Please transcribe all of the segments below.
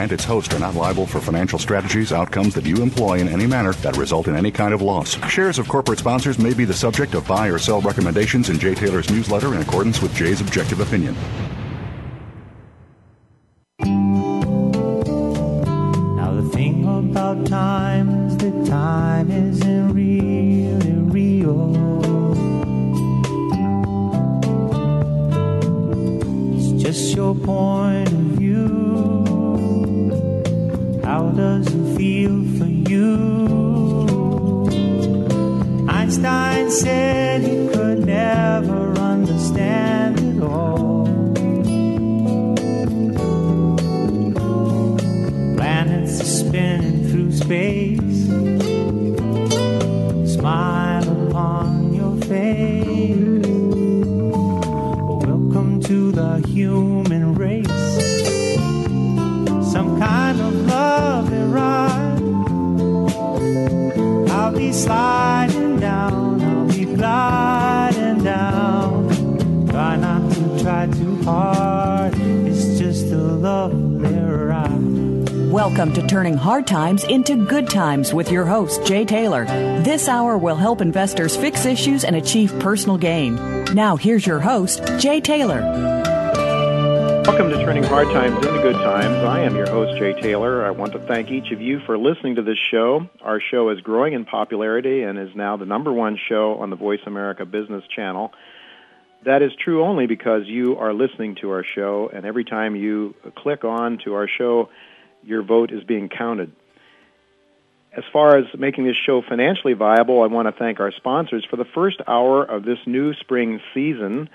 and its host are not liable for financial strategies, outcomes that you employ in any manner that result in any kind of loss. Shares of corporate sponsors may be the subject of buy or sell recommendations in Jay Taylor's newsletter in accordance with Jay's objective opinion. Now the thing about time is that time isn't really real. It's just your point How does it feel for you? Einstein said he could never understand it all. Planets are spinning through space. Sliding down, I'll be gliding down. Try not to try too hard, it's just a lovely ride. Welcome to Turning Hard Times into Good Times with your host, Jay Taylor. This hour will help investors fix issues and achieve personal gain. Now, here's your host, Jay Taylor. Welcome to Turning Hard Times into Good Times. I am your host, Jay Taylor. I want to thank each of you for listening to this show. Our show is growing in popularity and is now the number one show on the Voice America Business Channel. That is true only because you are listening to our show, and every time you click on to our show, your vote is being counted. As far as making this show financially viable, I want to thank our sponsors. For the first hour of this new spring season,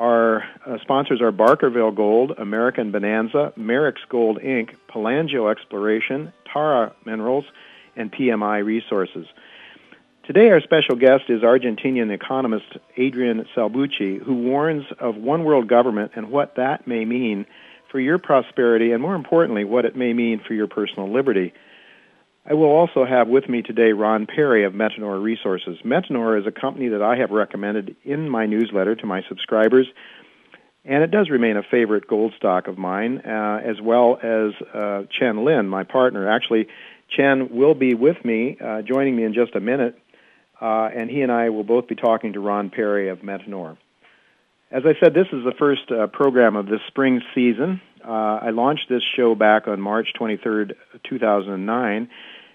our uh, sponsors are Barkerville Gold, American Bonanza, Merrick's Gold Inc., Palangio Exploration, Tara Minerals, and PMI Resources. Today, our special guest is Argentinian economist Adrian Salbuchi, who warns of one world government and what that may mean for your prosperity and, more importantly, what it may mean for your personal liberty. I will also have with me today Ron Perry of Metanor Resources. Metanor is a company that I have recommended in my newsletter to my subscribers, and it does remain a favorite gold stock of mine, uh, as well as uh, Chen Lin, my partner. Actually, Chen will be with me, uh, joining me in just a minute, uh, and he and I will both be talking to Ron Perry of Metanor. As I said, this is the first uh, program of this spring season. Uh, I launched this show back on March 23rd, 2009,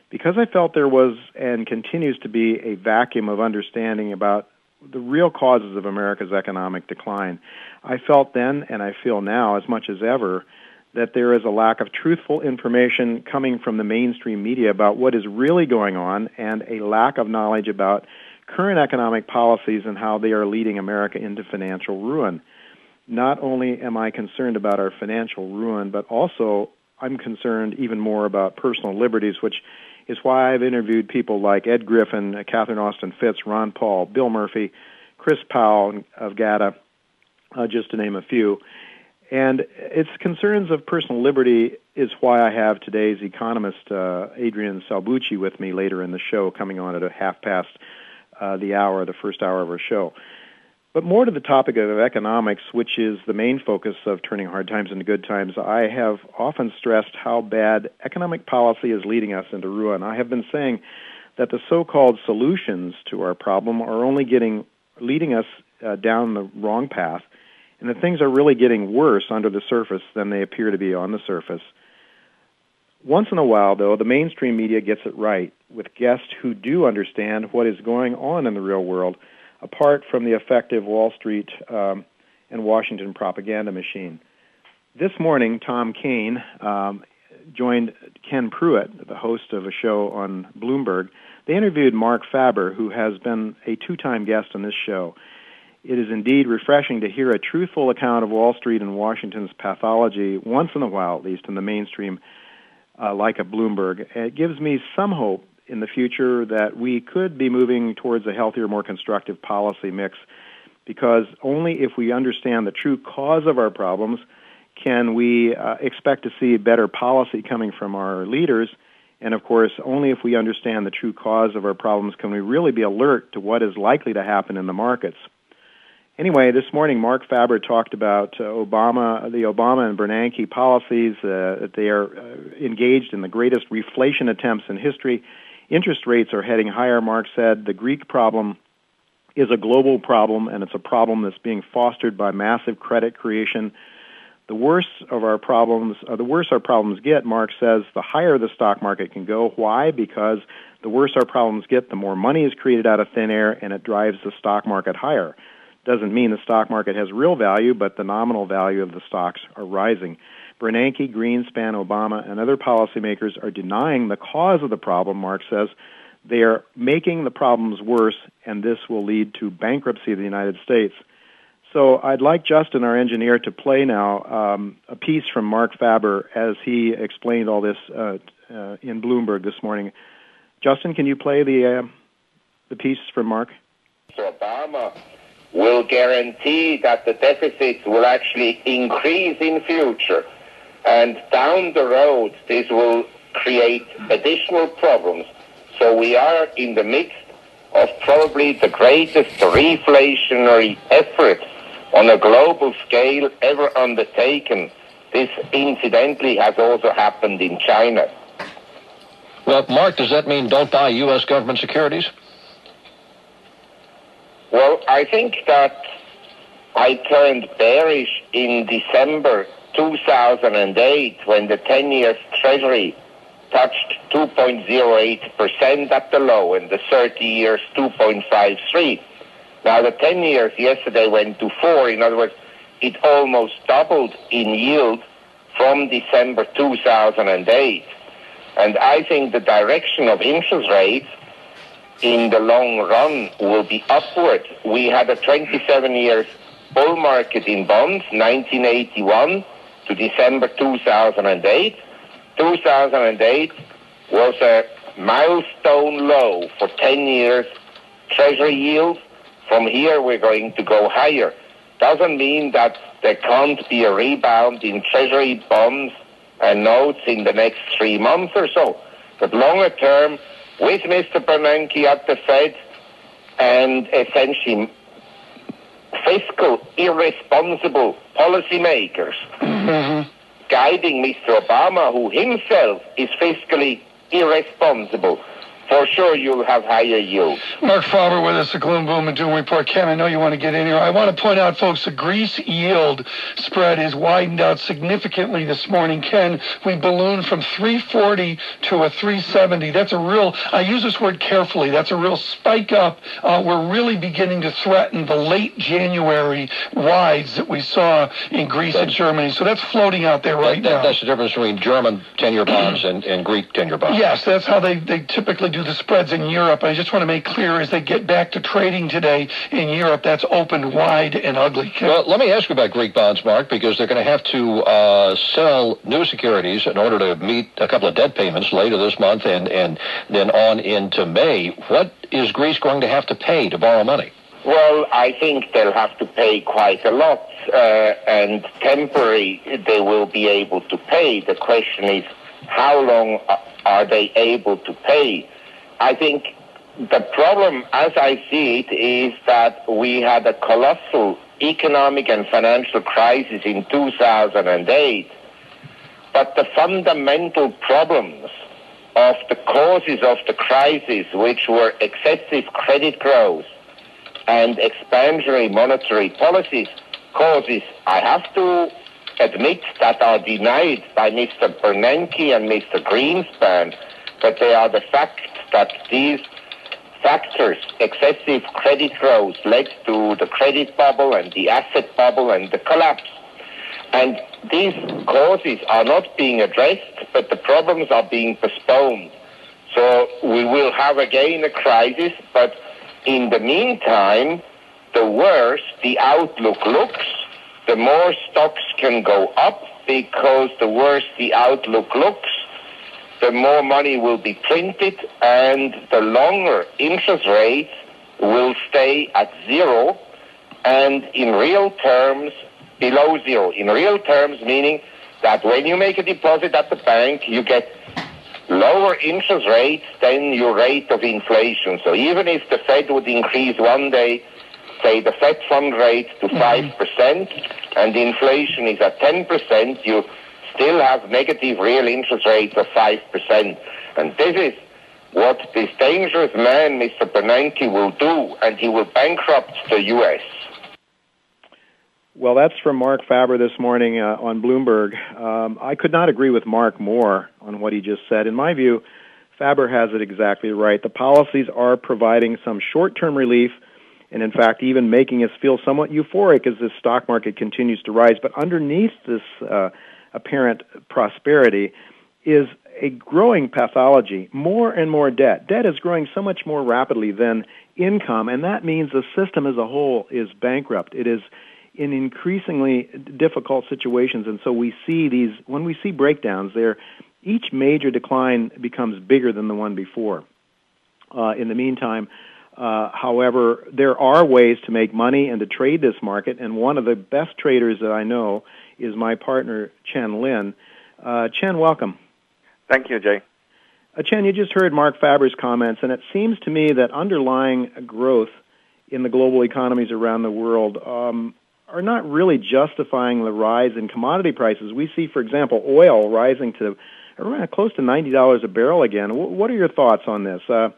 because I felt there was and continues to be a vacuum of understanding about the real causes of America's economic decline. I felt then, and I feel now as much as ever, that there is a lack of truthful information coming from the mainstream media about what is really going on and a lack of knowledge about current economic policies and how they are leading America into financial ruin. Not only am I concerned about our financial ruin, but also I'm concerned even more about personal liberties, which is why I've interviewed people like Ed Griffin, Catherine Austin Fitts, Ron Paul, Bill Murphy, Chris Powell of GATA, uh, just to name a few. And its concerns of personal liberty is why I have today's economist, uh, Adrian Salbuchi, with me later in the show, coming on at a half past uh, the hour, the first hour of our show. But more to the topic of economics, which is the main focus of turning hard times into good times, I have often stressed how bad economic policy is leading us into ruin. I have been saying that the so-called solutions to our problem are only getting leading us uh, down the wrong path. and that things are really getting worse under the surface than they appear to be on the surface. Once in a while, though, the mainstream media gets it right with guests who do understand what is going on in the real world, apart from the effective Wall Street um, and Washington propaganda machine. This morning, Tom Keene um, joined Ken Prewitt, the host of a show on Bloomberg. They interviewed Marc Faber, who has been a two time guest on this show. It is indeed refreshing to hear a truthful account of Wall Street and Washington's pathology, once in a while at least, in the mainstream, uh, like a Bloomberg. It gives me some hope in the future that we could be moving towards a healthier, more constructive policy mix because only if we understand the true cause of our problems can we uh, expect to see better policy coming from our leaders. And of course, only if we understand the true cause of our problems can we really be alert to what is likely to happen in the markets. Anyway, this morning Marc Faber talked about uh, Obama, the Obama and Bernanke policies. Uh, that they are uh, engaged in the greatest reflation attempts in history. Interest rates are heading higher. Marc said the Greek problem is a global problem, and it's a problem that's being fostered by massive credit creation the worse of our problems, uh, the worse our problems get, Marc says, the higher the stock market can go. Why? Because the worse our problems get, the more money is created out of thin air, and it drives the stock market higher. Doesn't mean the stock market has real value, but the nominal value of the stocks are rising. Bernanke, Greenspan, Obama, and other policymakers are denying the cause of the problem, Marc says. They are making the problems worse, and this will lead to bankruptcy of the United States. So I'd like Justin, our engineer, to play now um, a piece from Marc Faber as he explained all this uh, uh, in Bloomberg this morning. Justin, can you play the uh, the piece from Marc? Obama will guarantee that the deficits will actually increase in future, and down the road this will create additional problems. So we are in the midst of probably the greatest reflationary effort on a global scale ever undertaken. This incidentally has also happened in China. Well, Marc, does that mean don't buy U.S. government securities? Well, I think that I turned bearish in December 2008 when the 10 year Treasury touched 2.08% at the low and the 30 years 2.53. Now, the 10 years yesterday went to four. In other words, it almost doubled in yield from December 2008. And I think the direction of interest rates in the long run will be upward. We had a 27 years bull market in bonds, 1981 to December 2008. 2008 was a milestone low for 10 years treasury yield from here, we're going to go higher. Doesn't mean that there can't be a rebound in treasury bonds and notes in the next three months or so. But longer term, with Mr. Bernanke at the Fed and essentially fiscal irresponsible policymakers mm-hmm. guiding Mr. Obama, who himself is fiscally irresponsible, for sure you'll have higher yields. Marc Faber with us, the Gloom Boom and Doom Report. Ken, I know you want to get in here. I want to point out, folks, the Greece yield spread has widened out significantly this morning. Ken, we ballooned from 340 to a 370. That's a real, I use this word carefully, that's a real spike up. Uh, we're really beginning to threaten the late January wides that we saw in Greece and Germany. So that's floating out there right that, that, now. That's the difference between German 10-year bonds and, and Greek 10-year bonds. Yes, that's how they, they typically do the spreads in Europe. I just want to make clear as they get back to trading today in Europe, that's opened wide and ugly. Well, let me ask you about Greek bonds, Marc, because they're going to have to uh, sell new securities in order to meet a couple of debt payments later this month and, and then on into May. What is Greece going to have to pay to borrow money? Well, I think they'll have to pay quite a lot, uh, and temporary they will be able to pay. The question is, how long are they able to pay? I think the problem, as I see it, is that we had a colossal economic and financial crisis in 2008, but the fundamental problems of the causes of the crisis, which were excessive credit growth and expansionary monetary policies, causes, I have to admit, that are denied by Mr. Bernanke and Mr. Greenspan, but they are the fact that these factors, excessive credit growth, led to the credit bubble and the asset bubble and the collapse. And these causes are not being addressed, but the problems are being postponed. So we will have again a crisis, but in the meantime, the worse the outlook looks, the more stocks can go up because the worse the outlook looks, the more money will be printed and the longer interest rates will stay at zero and in real terms below zero. In real terms meaning that when you make a deposit at the bank, you get lower interest rates than your rate of inflation. So even if the Fed would increase one day say the Fed fund rate to 5% mm-hmm. and inflation is at 10%, you still have negative real interest rates of 5%. And this is what this dangerous man, Mr. Bernanke, will do, and he will bankrupt the U.S. Well, that's from Marc Faber this morning uh, on Bloomberg. Um, I could not agree with Marc more on what he just said. In my view, Faber has it exactly right. The policies are providing some short-term relief and in fact even making us feel somewhat euphoric as the stock market continues to rise. But underneath this uh, apparent prosperity is a growing pathology, more and more debt. Debt is growing so much more rapidly than income, and that means the system as a whole is bankrupt. It is in increasingly difficult situations, and so we see these when we see breakdowns there. Each major decline becomes bigger than the one before. Uh, in the meantime, uh, however, there are ways to make money and to trade this market, and one of the best traders that I know is my partner, Chen Lin. Uh, Chen, welcome. Thank you, Jay. Uh, Chen, you just heard Marc Faber's comments, and it seems to me that underlying growth in the global economies around the world um, are not really justifying the rise in commodity prices. We see, for example, oil rising to around close to $90 a barrel again. what are your thoughts on this? Uh,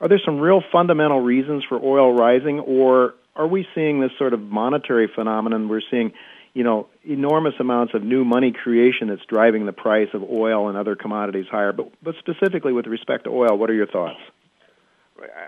are there some real fundamental reasons for oil rising, or are we seeing this sort of monetary phenomenon? We're seeing, you know, enormous amounts of new money creation that's driving the price of oil and other commodities higher. But, but specifically with respect to oil, what are your thoughts?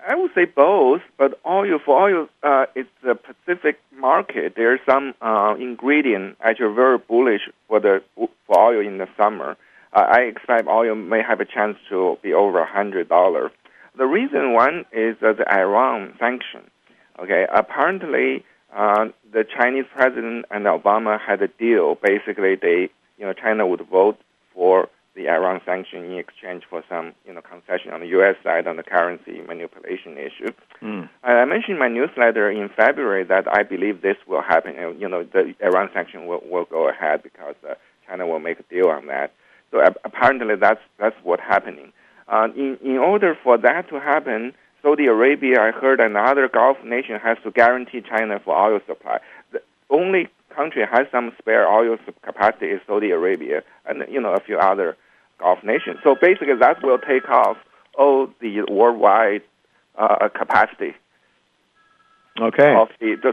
I would say both, but oil for oil, uh, it's the Pacific market. There's some uh, ingredient actually very bullish for the for oil in the summer. Uh, I expect oil may have a chance to be over hundred dollars. The reason one is uh, the Iran sanction. Okay, apparently uh, the Chinese president and Obama had a deal. Basically, they you know China would vote for the Iran sanction in exchange for some you know concession on the U.S. side on the currency manipulation issue. Mm. I mentioned in my newsletter in February that I believe this will happen. You know, the Iran sanction will, will go ahead because uh, China will make a deal on that. So uh, apparently, that's that's what's happening. Uh, in, in order for that to happen, Saudi Arabia, I heard another Gulf nation has to guarantee China for oil supply. The only country has some spare oil capacity is Saudi Arabia, and you know a few other Gulf nations. So basically, that will take off all the worldwide uh, capacity. Okay. Of the, the,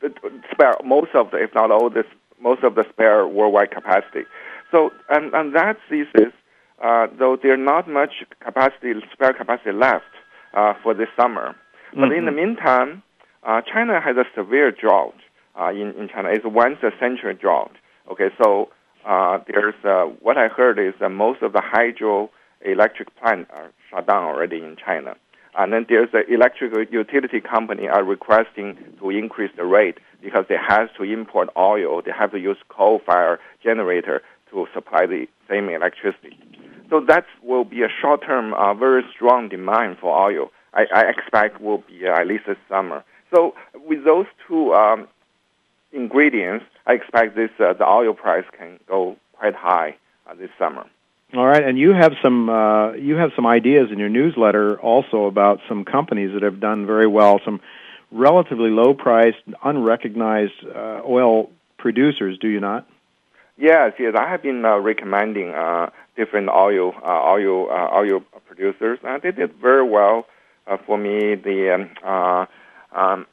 the, the, spare most of the, if not all this, most of the spare worldwide capacity. So, and, and that thesis uh, though there's not much capacity, spare capacity left uh, for this summer. But mm-hmm. in the mm-hmm. meantime, uh, China has a severe drought uh, in, in China. It's once a century drought. Okay, so uh, there's uh, what I heard is that most of the hydroelectric plants are shut down already in China. And then there's the electrical utility company are requesting to increase the rate because they have to import oil. They have to use coal-fired generator to supply the same electricity. So that will be a short-term, uh, very strong demand for oil. I, I expect will be uh, at least this summer. So with those two um, ingredients, I expect this uh, the oil price can go quite high uh, this summer. All right, and you have some uh, you have some ideas in your newsletter also about some companies that have done very well, some relatively low priced, unrecognized uh, oil producers. Do you not? Yes, yes. I have been uh, recommending uh, different oil uh, oil uh, oil producers. Uh, they did very well uh, for me. The um, uh, Um,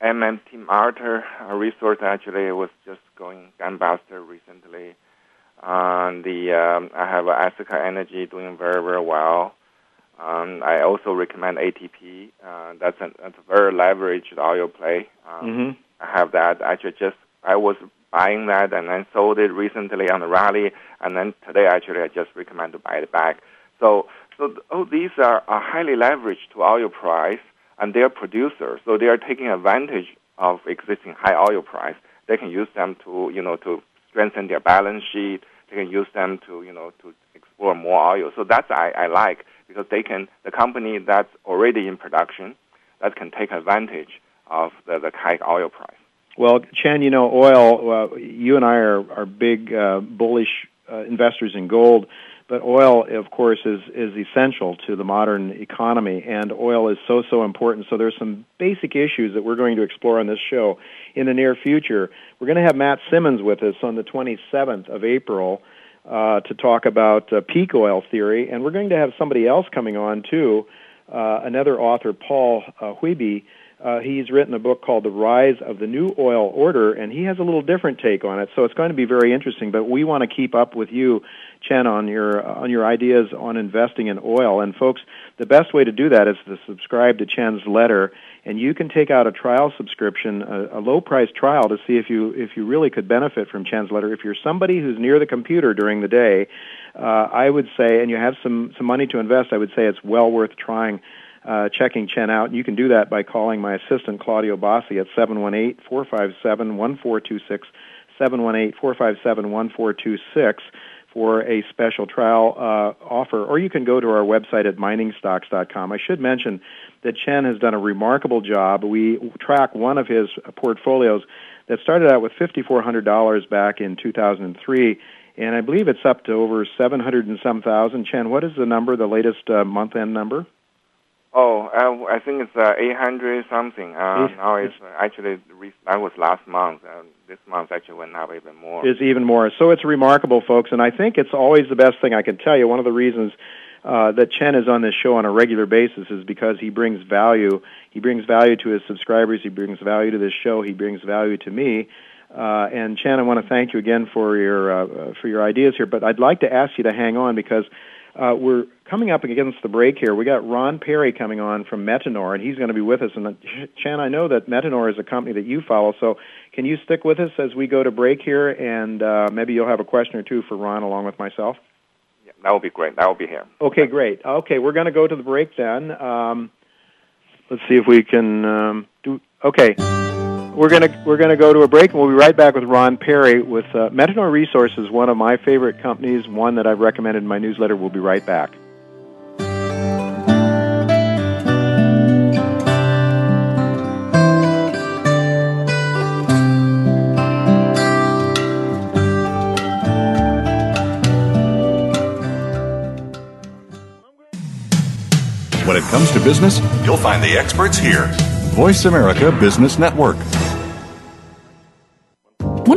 MMT Martyr uh, resource actually was just going gangbusters recently. And the um, I have uh, Asica Energy doing very very well. Um, I also recommend ATP. Uh, that's, an, that's a very leveraged oil play. Um, Mm-hmm. I have that. Actually, just I was buying that and then sold it recently on the rally, and then today actually I just recommend to buy it back. So, so th- oh, these are, are highly leveraged to oil price, and they are producers, so they are taking advantage of existing high oil price. They can use them to, you know, to strengthen their balance sheet. They can use them to, you know, to explore more oil. So that's I, I like because they can the company that's already in production that can take advantage of the, the high oil price. Well, Chen, you know, oil. Uh, you and I are are big uh, bullish uh, investors in gold, but oil, of course, is is essential to the modern economy, and oil is so so important. So there's some basic issues that we're going to explore on this show in the near future. We're going to have Matt Simmons with us on the 27th of April. Uh, to talk about uh, peak oil theory, and we're going to have somebody else coming on too, uh, another author, Paul uh, uh, he's written a book called The Rise of the New Oil Order, and he has a little different take on it. So it's going to be very interesting. But we want to keep up with you, Chen, on your on your ideas on investing in oil. And folks, the best way to do that is to subscribe to Chen's letter, and you can take out a trial subscription, a, a low price trial, to see if you if you really could benefit from Chen's letter. If you're somebody who's near the computer during the day, uh, I would say, and you have some some money to invest, I would say it's well worth trying uh, checking Chen out. And you can do that by calling my assistant, Claudio Bossi, at 718-457-1426, 718-457-1426 for a special trial uh, offer. Or you can go to our website at miningstocks.com. I should mention that Chen has done a remarkable job. We track one of his portfolios that started out with $5,400 back in 2003 and I believe it's up to over 700 and some thousand. Chen, what is the number, the latest uh, month end number? Oh, uh, I think it's uh, 800 something. Uh, Eight- now it's uh, actually that was last month. Uh, this month actually went up even more. is even more. So it's remarkable, folks, and I think it's always the best thing I can tell you. One of the reasons uh, that Chen is on this show on a regular basis is because he brings value. He brings value to his subscribers. He brings value to this show. He brings value to me. Uh, and Chen, I want to thank you again for your uh, for your ideas here. But I'd like to ask you to hang on because uh, we're coming up against the break here. We got Ron Perry coming on from Metanor, and he's going to be with us. And uh, Chen, I know that Metanor is a company that you follow, so can you stick with us as we go to break here? And uh, maybe you'll have a question or two for Ron along with myself. Yeah, that would be great. That will be here. Okay, great. Okay, we're going to go to the break then. Um, let's see if we can um, do. Okay, we're going to we're to go to a break, and we'll be right back with Ron Perry with uh, Resources, one of my favorite companies, one that I've recommended in my newsletter. We'll be right back. When it comes to business, you'll find the experts here. Voice America Business Network.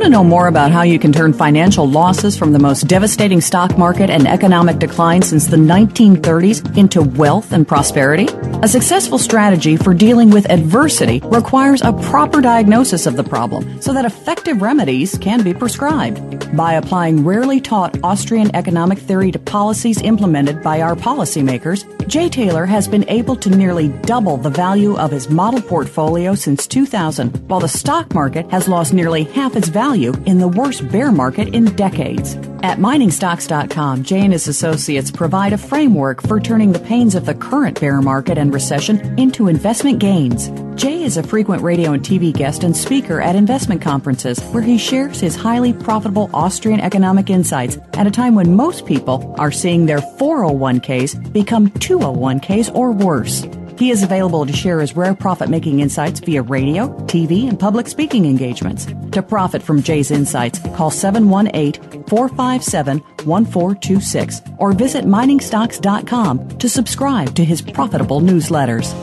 To know more about how you can turn financial losses from the most devastating stock market and economic decline since the 1930s into wealth and prosperity? A successful strategy for dealing with adversity requires a proper diagnosis of the problem so that effective remedies can be prescribed. By applying rarely taught Austrian economic theory to policies implemented by our policymakers, Jay Taylor has been able to nearly double the value of his model portfolio since 2000, while the stock market has lost nearly half its value in the worst bear market in decades. At miningstocks.com, Jay and his associates provide a framework for turning the pains of the current bear market and recession into investment gains. Jay is a frequent radio and TV guest and speaker at investment conferences where he shares his highly profitable Austrian economic insights at a time when most people are seeing their 401ks become 201ks or worse. He is available to share his rare profit making insights via radio, TV, and public speaking engagements. To profit from Jay's insights, call 718 457 1426 or visit miningstocks.com to subscribe to his profitable newsletters.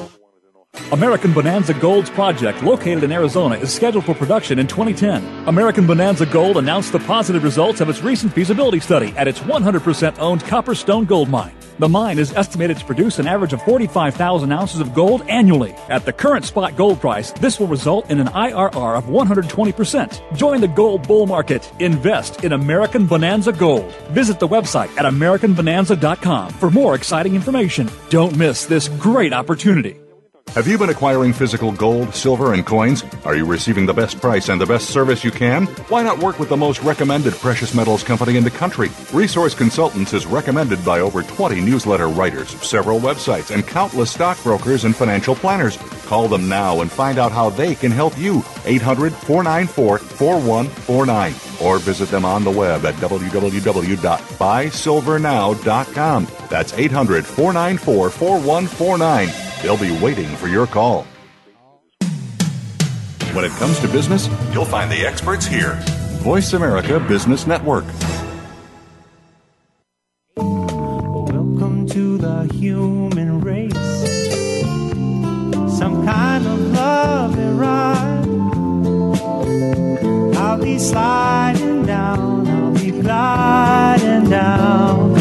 American Bonanza Gold's project, located in Arizona, is scheduled for production in 2010. American Bonanza Gold announced the positive results of its recent feasibility study at its 100% owned Copperstone Gold Mine. The mine is estimated to produce an average of 45,000 ounces of gold annually. At the current spot gold price, this will result in an IRR of 120%. Join the gold bull market. Invest in American Bonanza Gold. Visit the website at AmericanBonanza.com for more exciting information. Don't miss this great opportunity. Have you been acquiring physical gold, silver, and coins? Are you receiving the best price and the best service you can? Why not work with the most recommended precious metals company in the country? Resource Consultants is recommended by over 20 newsletter writers, several websites, and countless stockbrokers and financial planners. Call them now and find out how they can help you. 800 494 4149 or visit them on the web at www.buysilvernow.com. That's 800 494 4149. They'll be waiting for your call. When it comes to business, you'll find the experts here. Voice America Business Network. Welcome to the human race. Some kind of love and ride. I'll be sliding down, I'll be gliding down.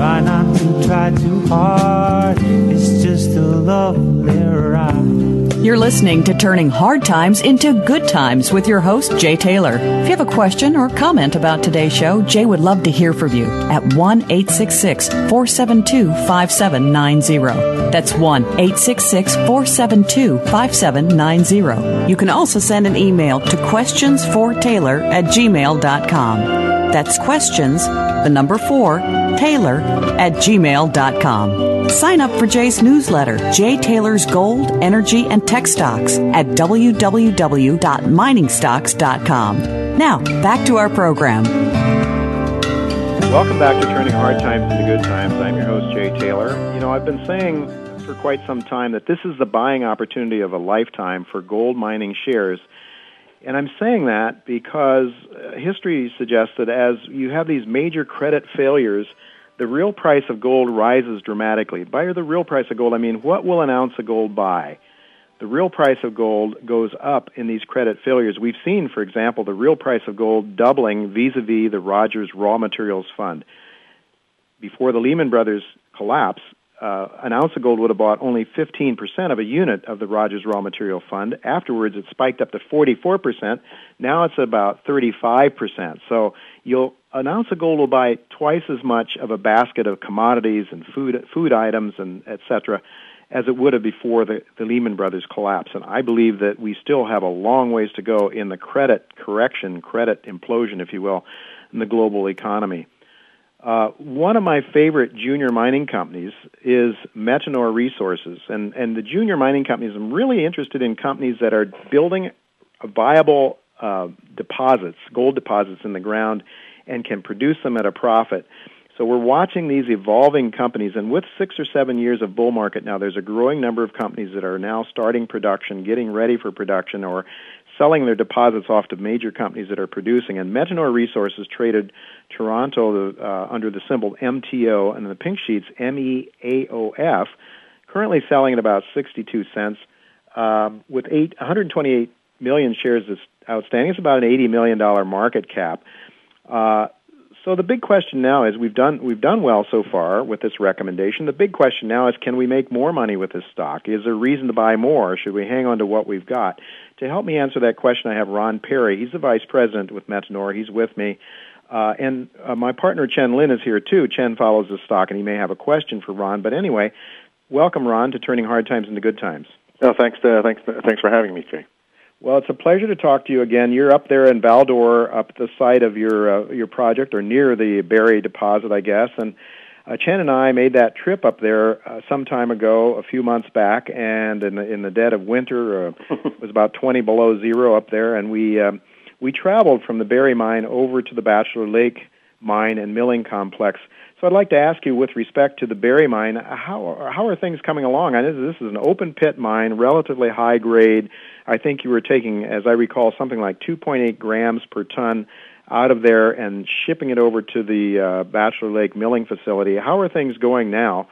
Try not to try too hard. It's just a lovely ride. You're listening to Turning Hard Times into Good Times with your host, Jay Taylor. If you have a question or comment about today's show, Jay would love to hear from you at 1 866 472 5790. That's 1 866 472 5790. You can also send an email to questionsfortaylor at gmail.com. That's questions, the number four, Taylor at gmail.com. Sign up for Jay's newsletter, Jay Taylor's Gold, Energy, and Tech Stocks at www.miningstocks.com. Now, back to our program. Welcome back to Turning Hard Times into Good Times. I'm your host, Jay Taylor. You know, I've been saying for quite some time that this is the buying opportunity of a lifetime for gold mining shares. And I'm saying that because uh, history suggests that as you have these major credit failures, the real price of gold rises dramatically. By the real price of gold, I mean what will an ounce of gold buy? The real price of gold goes up in these credit failures. We've seen, for example, the real price of gold doubling vis-a-vis the Rogers Raw Materials Fund. Before the Lehman Brothers collapse, uh, an ounce of gold would have bought only 15% of a unit of the Rogers Raw Material Fund. Afterwards, it spiked up to 44%. Now it's about 35%. So you'll an ounce of gold will buy twice as much of a basket of commodities and food food items and et cetera as it would have before the, the Lehman Brothers collapse. And I believe that we still have a long ways to go in the credit correction, credit implosion, if you will, in the global economy. Uh, one of my favorite junior mining companies is Metanor Resources, and and the junior mining companies. I'm really interested in companies that are building viable uh, deposits, gold deposits in the ground, and can produce them at a profit. So we're watching these evolving companies, and with six or seven years of bull market now, there's a growing number of companies that are now starting production, getting ready for production, or selling their deposits off to major companies that are producing. And Metanor Resources traded Toronto uh, under the symbol MTO and the pink sheets MEAOF, currently selling at about 62 cents. Um, with eight, 128 million shares outstanding, it's about an 80 million dollar market cap. Uh, so the big question now is we've done we've done well so far with this recommendation. The big question now is can we make more money with this stock? Is there reason to buy more? Should we hang on to what we've got? To help me answer that question, I have Ron Perry. He's the vice president with Metanor. He's with me. Uh, and uh, my partner Chen Lin is here too. Chen follows the stock, and he may have a question for Ron. But anyway, welcome Ron to turning hard times into good times. Oh, thanks. To, thanks. Thanks for having me, Jay. Well, it's a pleasure to talk to you again. You're up there in Val-d'Or, up the site of your uh, your project, or near the Barry deposit, I guess. And uh, Chen and I made that trip up there uh, some time ago, a few months back, and in the in the dead of winter, uh, it was about 20 below zero up there, and we um, we traveled from the Barry mine over to the Bachelor Lake mine and milling complex. So I'd like to ask you, with respect to the Barry mine, how how are things coming along? I know this is an open pit mine, relatively high grade. I think you were taking, as I recall, something like 2.8 grams per ton out of there and shipping it over to the uh, Bachelor Lake milling facility. How are things going now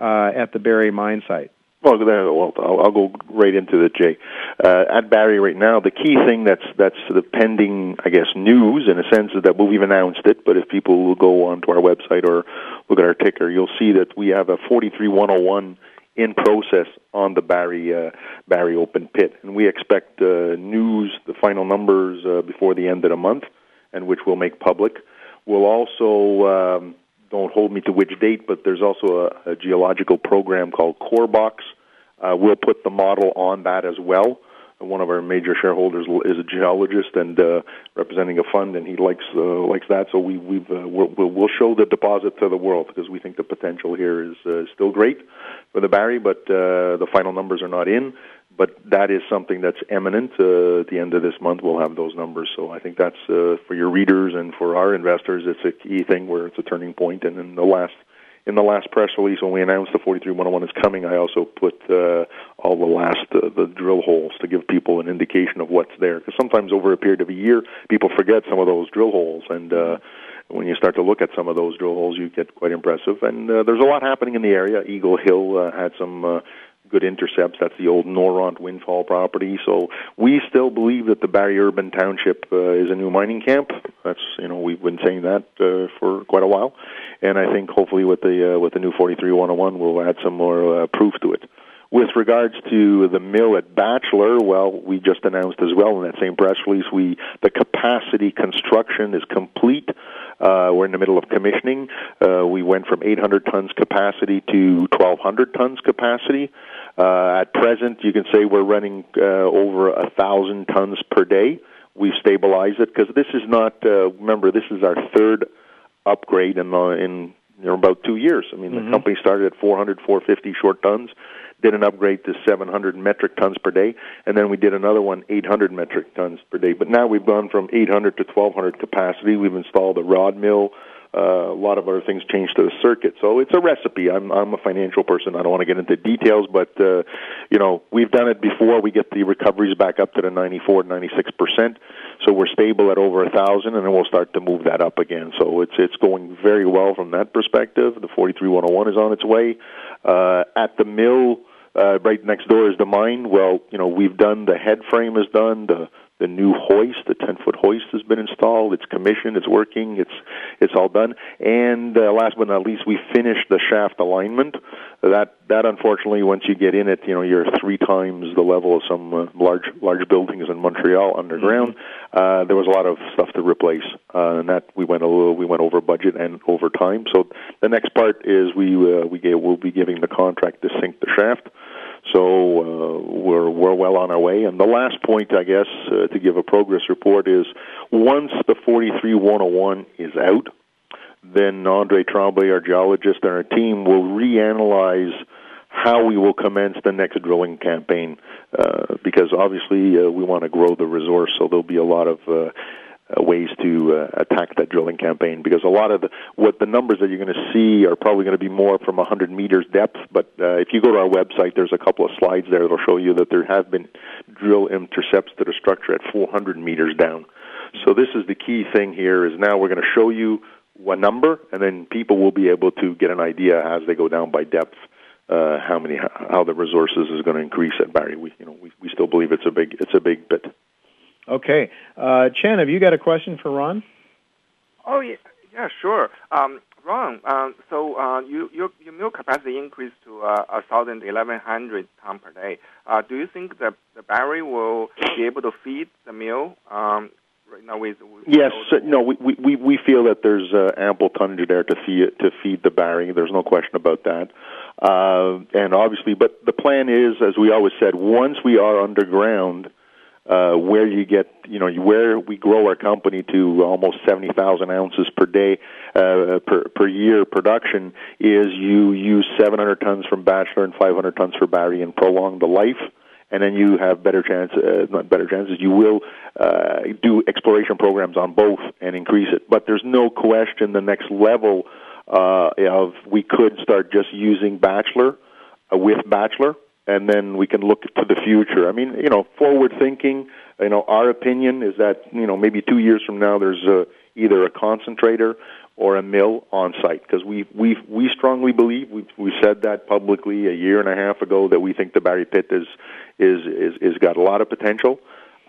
uh, at the Barry mine site? Well, well I'll, I'll go right into it, Jay. Uh, at Barry right now, the key thing that's that's the pending, I guess, news in a sense is that we've announced it. But if people will go onto our website or look at our ticker, you'll see that we have a 43101 in process on the Barry uh, Barry open pit, and we expect uh, news, the final numbers uh, before the end of the month, and which we'll make public. We'll also um, don't hold me to which date, but there's also a, a geological program called CoreBox. Uh, we'll put the model on that as well. One of our major shareholders is a geologist and uh, representing a fund, and he likes uh, likes that. So we we've uh, we'll, we'll show the deposit to the world because we think the potential here is uh, still great for the Barry, but uh, the final numbers are not in. But that is something that's imminent. Uh, at the end of this month, we'll have those numbers. So I think that's uh, for your readers and for our investors. It's a key thing where it's a turning point. And in the last in the last press release when we announced the 43101 is coming, I also put uh, all the last uh, the drill holes to give people an indication of what's there. Because sometimes over a period of a year, people forget some of those drill holes, and uh, when you start to look at some of those drill holes, you get quite impressive. And uh, there's a lot happening in the area. Eagle Hill uh, had some. Uh, good intercepts. That's the old Noront Windfall property. So we still believe that the Barry Urban Township uh, is a new mining camp. That's you know we've been saying that uh, for quite a while, and I think hopefully with the uh, with the new 43101 we'll add some more uh, proof to it. With regards to the mill at Bachelor, well, we just announced as well in that same press release, we the capacity construction is complete. Uh, we're in the middle of commissioning. Uh, we went from 800 tons capacity to 1,200 tons capacity. Uh, at present, you can say we're running uh, over a thousand tons per day. We've stabilized it because this is not. Uh, remember, this is our third upgrade in uh, in you know, about two years. I mean, mm-hmm. the company started at 400, 450 short tons, did an upgrade to 700 metric tons per day, and then we did another one, 800 metric tons per day. But now we've gone from 800 to 1200 capacity. We've installed a rod mill uh, a lot of other things changed to the circuit. So it's a recipe. I'm I'm a financial person. I don't want to get into details, but uh, you know we've done it before. We get the recoveries back up to the 94, 96 percent. So we're stable at over a thousand, and then we'll start to move that up again. So it's it's going very well from that perspective. The 43101 is on its way. Uh, at the mill, uh, right next door is the mine. Well, you know we've done the head frame is done. The the new hoist, the 10 foot hoist has been installed. It's commissioned. It's working. It's it's all done. And uh, last but not least, we finished the shaft alignment. That that unfortunately, once you get in it, you know you're three times the level of some uh, large large buildings in Montreal underground. Mm-hmm. Uh, there was a lot of stuff to replace, uh, and that we went a little we went over budget and over time. So the next part is we uh, we gave, we'll be giving the contract to sink the shaft. So uh, we're we're well on our way. And the last point, I guess, uh, to give a progress report is once the 43-101 is out, then Andre Tremblay, our geologist, and our team will reanalyze how we will commence the next drilling campaign uh, because obviously uh, we want to grow the resource so there'll be a lot of uh, ways to uh, attack that drilling campaign because a lot of the, what the numbers that you're going to see are probably going to be more from 100 meters depth. But uh, if you go to our website, there's a couple of slides there that'll show you that there have been drill intercepts to the structure at 400 meters down. So this is the key thing here is now we're going to show you one number, and then people will be able to get an idea as they go down by depth uh, how many how the resources is going to increase at Barry. We you know we, we still believe it's a big it's a big bit. Okay. Uh, Chen, have you got a question for Ron? Oh, yeah, yeah sure. Um, Ron, uh, so uh, you, your, your mill capacity increased to uh, 1,100 ton per day. Uh, do you think that the Barry will be able to feed the mill um, right now with, with yes no we, we we feel that there's uh, ample tonnage there to feed to feed the Barry there's no question about that uh, and obviously but the plan is as we always said once we are underground uh, where you get, you know, where we grow our company to almost 70,000 ounces per day, uh, per, per year production is you use 700 tons from Bachelor and 500 tons for Barry and prolong the life. And then you have better chance, uh, not better chances. You will uh, do exploration programs on both and increase it. But there's no question the next level uh, of we could start just using Bachelor uh, with Bachelor and then we can look to the future. I mean, you know, forward thinking. You know, our opinion is that you know maybe two years from now there's uh, either a concentrator or a mill on site because we we we strongly believe we we said that publicly a year and a half ago that we think the Barry pit is is is is got a lot of potential.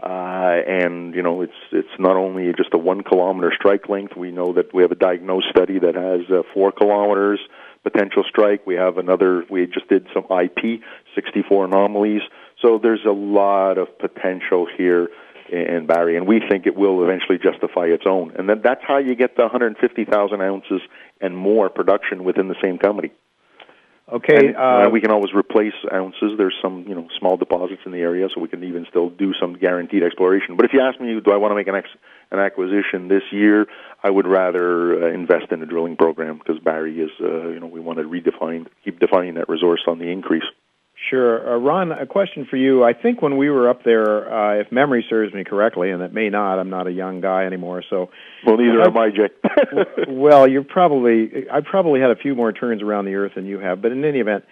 Uh, and you know it's it's not only just a one kilometer strike length. We know that we have a diagnosed study that has uh, four kilometers potential strike. We have another. We just did some IP 64 anomalies. So there's a lot of potential here in Barry, and we think it will eventually justify its own. And then that's how you get the 150,000 ounces and more production within the same company. Okay, and, uh, uh, we can always replace ounces. There's some, you know, small deposits in the area, so we can even still do some guaranteed exploration. But if you ask me, do I want to make an ex- an acquisition this year? I would rather uh, invest in a drilling program because Barry is, uh, you know, we want to redefine, keep defining that resource on the increase. Sure. Uh, Ron, a question for you. I think when we were up there, uh, if memory serves me correctly, and it may not, I'm not a young guy anymore, so. Well, neither am I, Jake. well, you're probably, I probably had a few more turns around the earth than you have, but in any event,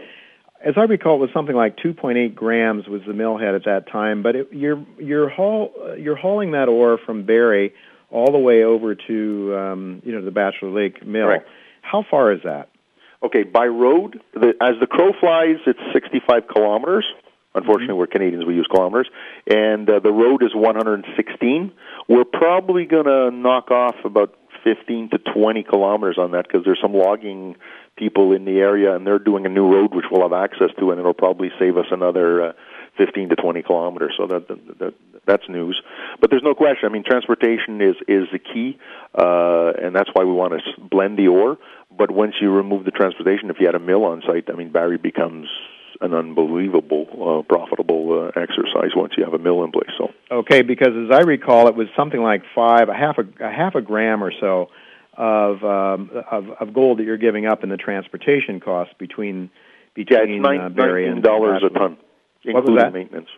as I recall, it was something like 2.8 grams was the mill head at that time, but it, you're, you're, haul, you're hauling that ore from Barry all the way over to, um, you know, the Bachelor Lake mill. Right. How far is that? Okay, by road, the, as the crow flies, it's 65 kilometers. Unfortunately, Mm-hmm. we're Canadians; we use kilometers, and uh, the road is 116. We're probably going to knock off about 15 to 20 kilometers on that because there's some logging people in the area, and they're doing a new road which we'll have access to, and it'll probably save us another uh, 15 to 20 kilometers. So that, that, that that's news. But there's no question. I mean, transportation is is the key, uh, and that's why we want to blend the ore. But once you remove the transportation, if you had a mill on site, I mean, Barry becomes an unbelievable, uh, profitable uh, exercise once you have a mill in place. So Okay, because as I recall, it was something like five, a half a, a half a gram or so of um, of, of gold that you're giving up in the transportation costs between yeah, between it's nine, uh, nineteen and dollars a ton, including maintenance.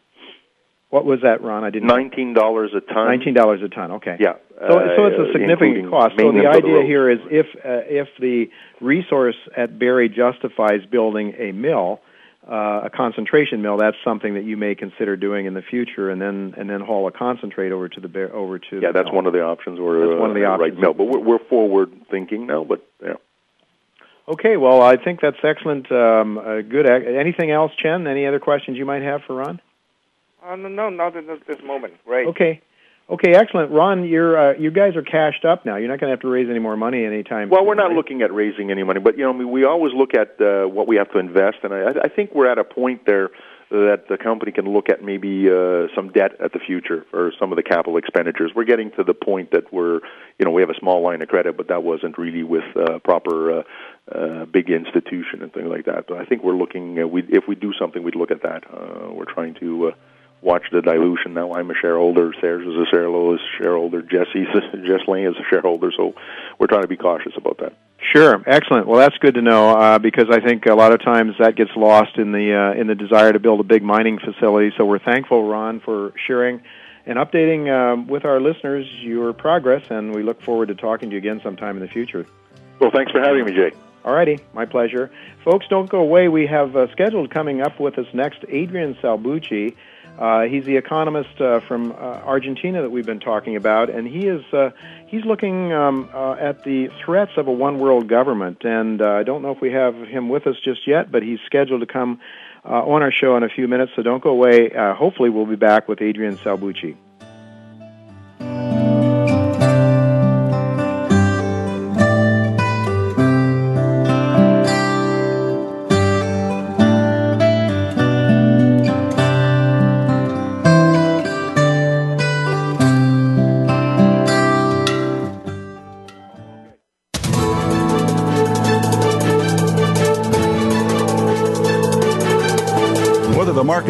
What was that, Ron? I didn't. Nineteen dollars a ton. Nineteen dollars a ton. Okay. Yeah. So, so it's uh, a significant cost. So the idea road. here is if uh, if the resource at Barry justifies building a mill, uh, a concentration mill, that's something that you may consider doing in the future, and then and then haul a concentrate over to the Bar- over to. Yeah, the that's mill. one of the options. Or That's one of the options. right mill, but we're, we're forward thinking now. But yeah. Okay, well, I think that's excellent. Um, uh, good. ac- Anything else, Chen? Any other questions you might have for Ron? Uh, no, no, not at this moment. Right. Okay. Okay, excellent. Ron, you're uh, you guys are cashed up now. You're not going to have to raise any more money anytime. Well, we're not right? looking at raising any money, but you know, I mean, we always look at uh, what we have to invest, and I, I think we're at a point there that the company can look at maybe uh, some debt at the future or some of the capital expenditures. We're getting to the point that we're, you know, we have a small line of credit, but that wasn't really with uh, proper uh, uh, big institution and things like that. But I think we're looking. Uh, we if we do something, we'd look at that. Uh, we're trying to. Uh, Watch the dilution. Now I'm a shareholder. Serge is a shareholder. shareholder. Jesse's Jess Lane is a shareholder. So we're trying to be cautious about that. Sure, excellent. Well, that's good to know uh, because I think a lot of times that gets lost in the uh, in the desire to build a big mining facility. So we're thankful, Ron, for sharing and updating um, with our listeners your progress, and we look forward to talking to you again sometime in the future. Well, thanks for having me, Jay. Alrighty, my pleasure. Folks, don't go away. We have uh, scheduled coming up with us next Adrian Salbuchi. Uh, he's the economist uh, from uh, Argentina that we've been talking about, and he is uh, he's looking um, uh, at the threats of a one world government. And uh, I don't know if we have him with us just yet, but he's scheduled to come on our show in a few minutes. So don't go away. Hopefully, we'll be back with Adrian Salbuchi.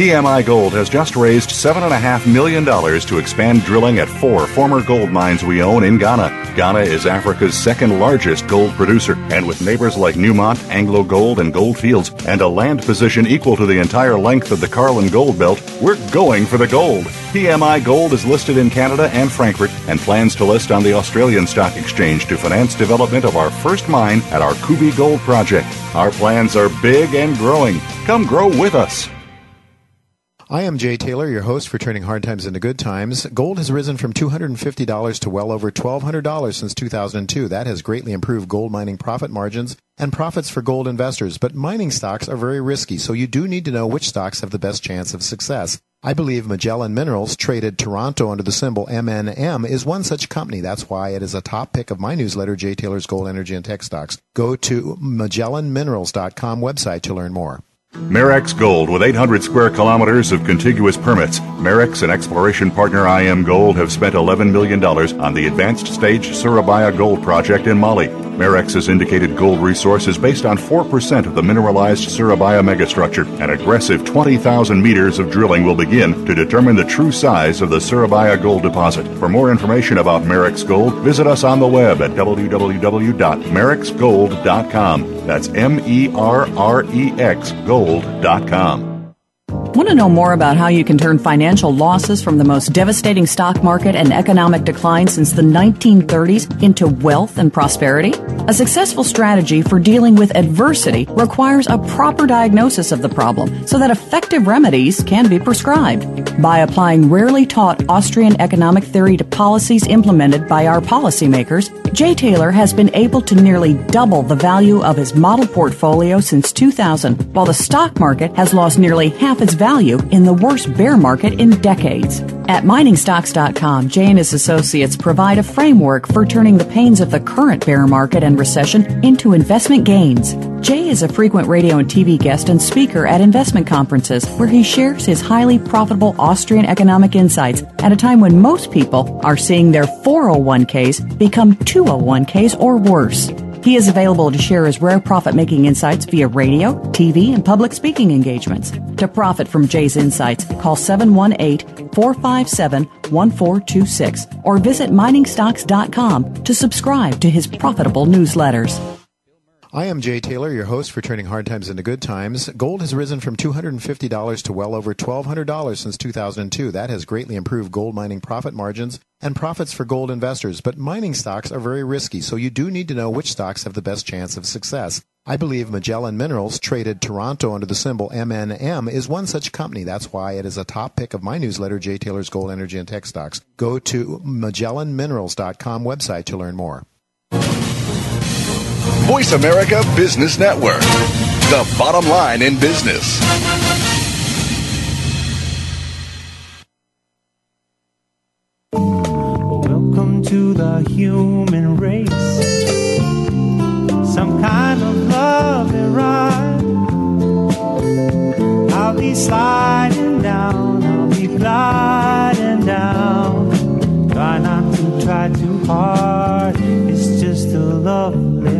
PMI Gold has just raised $7.5 million to expand drilling at four former gold mines we own in Ghana. Ghana is Africa's second largest gold producer, and with neighbors like Newmont, Anglo Gold, and Gold Fields, and a land position equal to the entire length of the Carlin Gold Belt, we're going for the gold. PMI Gold is listed in Canada and Frankfurt and plans to list on the Australian Stock Exchange to finance development of our first mine at our Kubi Gold project. Our plans are big and growing. Come grow with us. I am Jay Taylor, your host for Turning Hard Times into Good Times. Gold has risen from $250 to well over $1,200 since 2002. That has greatly improved gold mining profit margins and profits for gold investors. But mining stocks are very risky, so you do need to know which stocks have the best chance of success. I believe Magellan Minerals, traded Toronto under the symbol MNM, is one such company. That's why it is a top pick of my newsletter, Jay Taylor's Gold, Energy, and Tech Stocks. Go to MagellanMinerals.com website to learn more. Merrex Gold, with 800 square kilometers of contiguous permits, Merrex and exploration partner IAMGOLD have spent $11 million on the advanced stage Siribaya Gold project in Mali. Merrex's indicated gold resource is based on 4% of the mineralized Siribaya megastructure. An aggressive 20,000 meters of drilling will begin to determine the true size of the Siribaya gold deposit. For more information about Merrex Gold, visit us on the web at www.merrexgold.com. That's M E R R E X gold.com. Want to know more about how you can turn financial losses from the most devastating stock market and economic decline since the 1930s into wealth and prosperity? A successful strategy for dealing with adversity requires a proper diagnosis of the problem so that effective remedies can be prescribed. By applying rarely taught Austrian economic theory to policies implemented by our policymakers, Jay Taylor has been able to nearly double the value of his model portfolio since 2000, while the stock market has lost nearly half its value in the worst bear market in decades. At miningstocks.com, Jay and his associates provide a framework for turning the pains of the current bear market and recession into investment gains. Jay is a frequent radio and TV guest and speaker at investment conferences where he shares his highly profitable Austrian economic insights at a time when most people are seeing their 401ks become 201ks or worse. He is available to share his rare profit making insights via radio, TV, and public speaking engagements. To profit from Jay's insights, call 718 457 1426 or visit miningstocks.com to subscribe to his profitable newsletters. I am Jay Taylor, your host for Turning Hard Times into Good Times. Gold has risen from $250 to well over $1,200 since 2002. That has greatly improved gold mining profit margins and profits for gold investors. But mining stocks are very risky, so you do need to know which stocks have the best chance of success. I believe Magellan Minerals, traded Toronto under the symbol MNM, is one such company. That's why it is a top pick of my newsletter, Jay Taylor's Gold, Energy, and Tech Stocks. Go to MagellanMinerals.com website to learn more. Voice America Business Network, the bottom line in business. To the human race. Some kind of lovely ride. I'll be sliding down, I'll be gliding down. Try not to try too hard, it's just a lovely.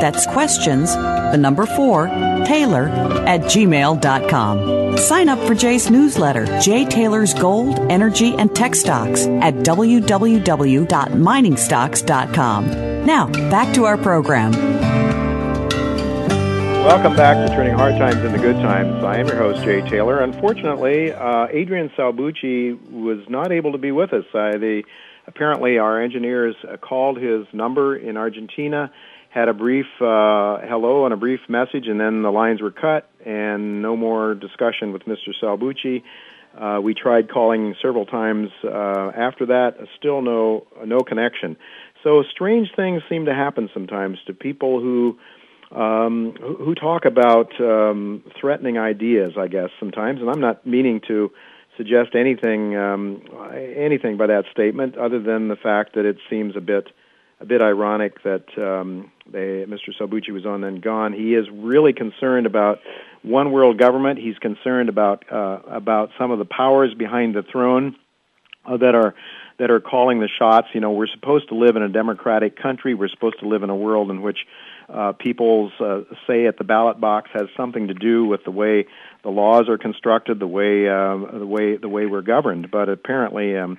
That's questions, the number four, Taylor at gmail.com. Sign up for Jay's newsletter, Jay Taylor's Gold, Energy, and Tech Stocks at www.miningstocks.com. Now, back to our program. Welcome back to Turning Hard Times into Good Times. I am your host, Jay Taylor. Unfortunately, uh, Adrian Salbuchi was not able to be with us. Uh, the, apparently, our engineers uh, called his number in Argentina had a brief uh, hello and a brief message, and then the lines were cut, and no more discussion with Mr. Salbuchi. Uh, we tried calling several times uh, after that, still no no connection. So strange things seem to happen sometimes to people who um, who, who talk about um, threatening ideas. I guess sometimes, and I'm not meaning to suggest anything um, anything by that statement, other than the fact that it seems a bit a bit ironic that um, they, Mr. Salbuchi was on then gone. He is really concerned about one world government. He's concerned about uh, about some of the powers behind the throne uh, that are that are calling the shots. You know, we're supposed to live in a democratic country. We're supposed to live in a world in which uh, people's uh, say at the ballot box has something to do with the way the laws are constructed, the way uh, the way the way we're governed. But apparently, um,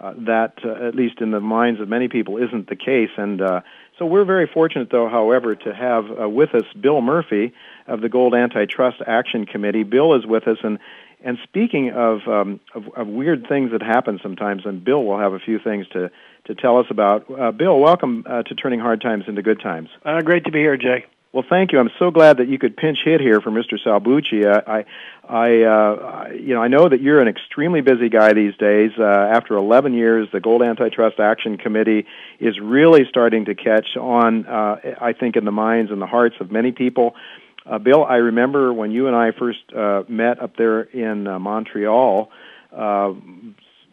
uh, that uh, at least in the minds of many people isn't the case. And uh, so we're very fortunate, though, however, to have uh, with us Bill Murphy of the Gold Antitrust Action Committee. Bill is with us, and and speaking of, um, of, of weird things that happen sometimes, and Bill will have a few things to to tell us about. Uh, Bill, welcome uh, to Turning Hard Times into Good Times. Uh, great to be here, Jay. Well, thank you. I'm so glad that you could pinch hit here for Mr. Salbuchi. I, I, uh, you know, I know that you're an extremely busy guy these days. Uh, after 11 years, the Gold Antitrust Action Committee is really starting to catch on. Uh, I think in the minds and the hearts of many people. Uh, Bill, I remember when you and I first uh, met up there in uh, Montreal. Uh,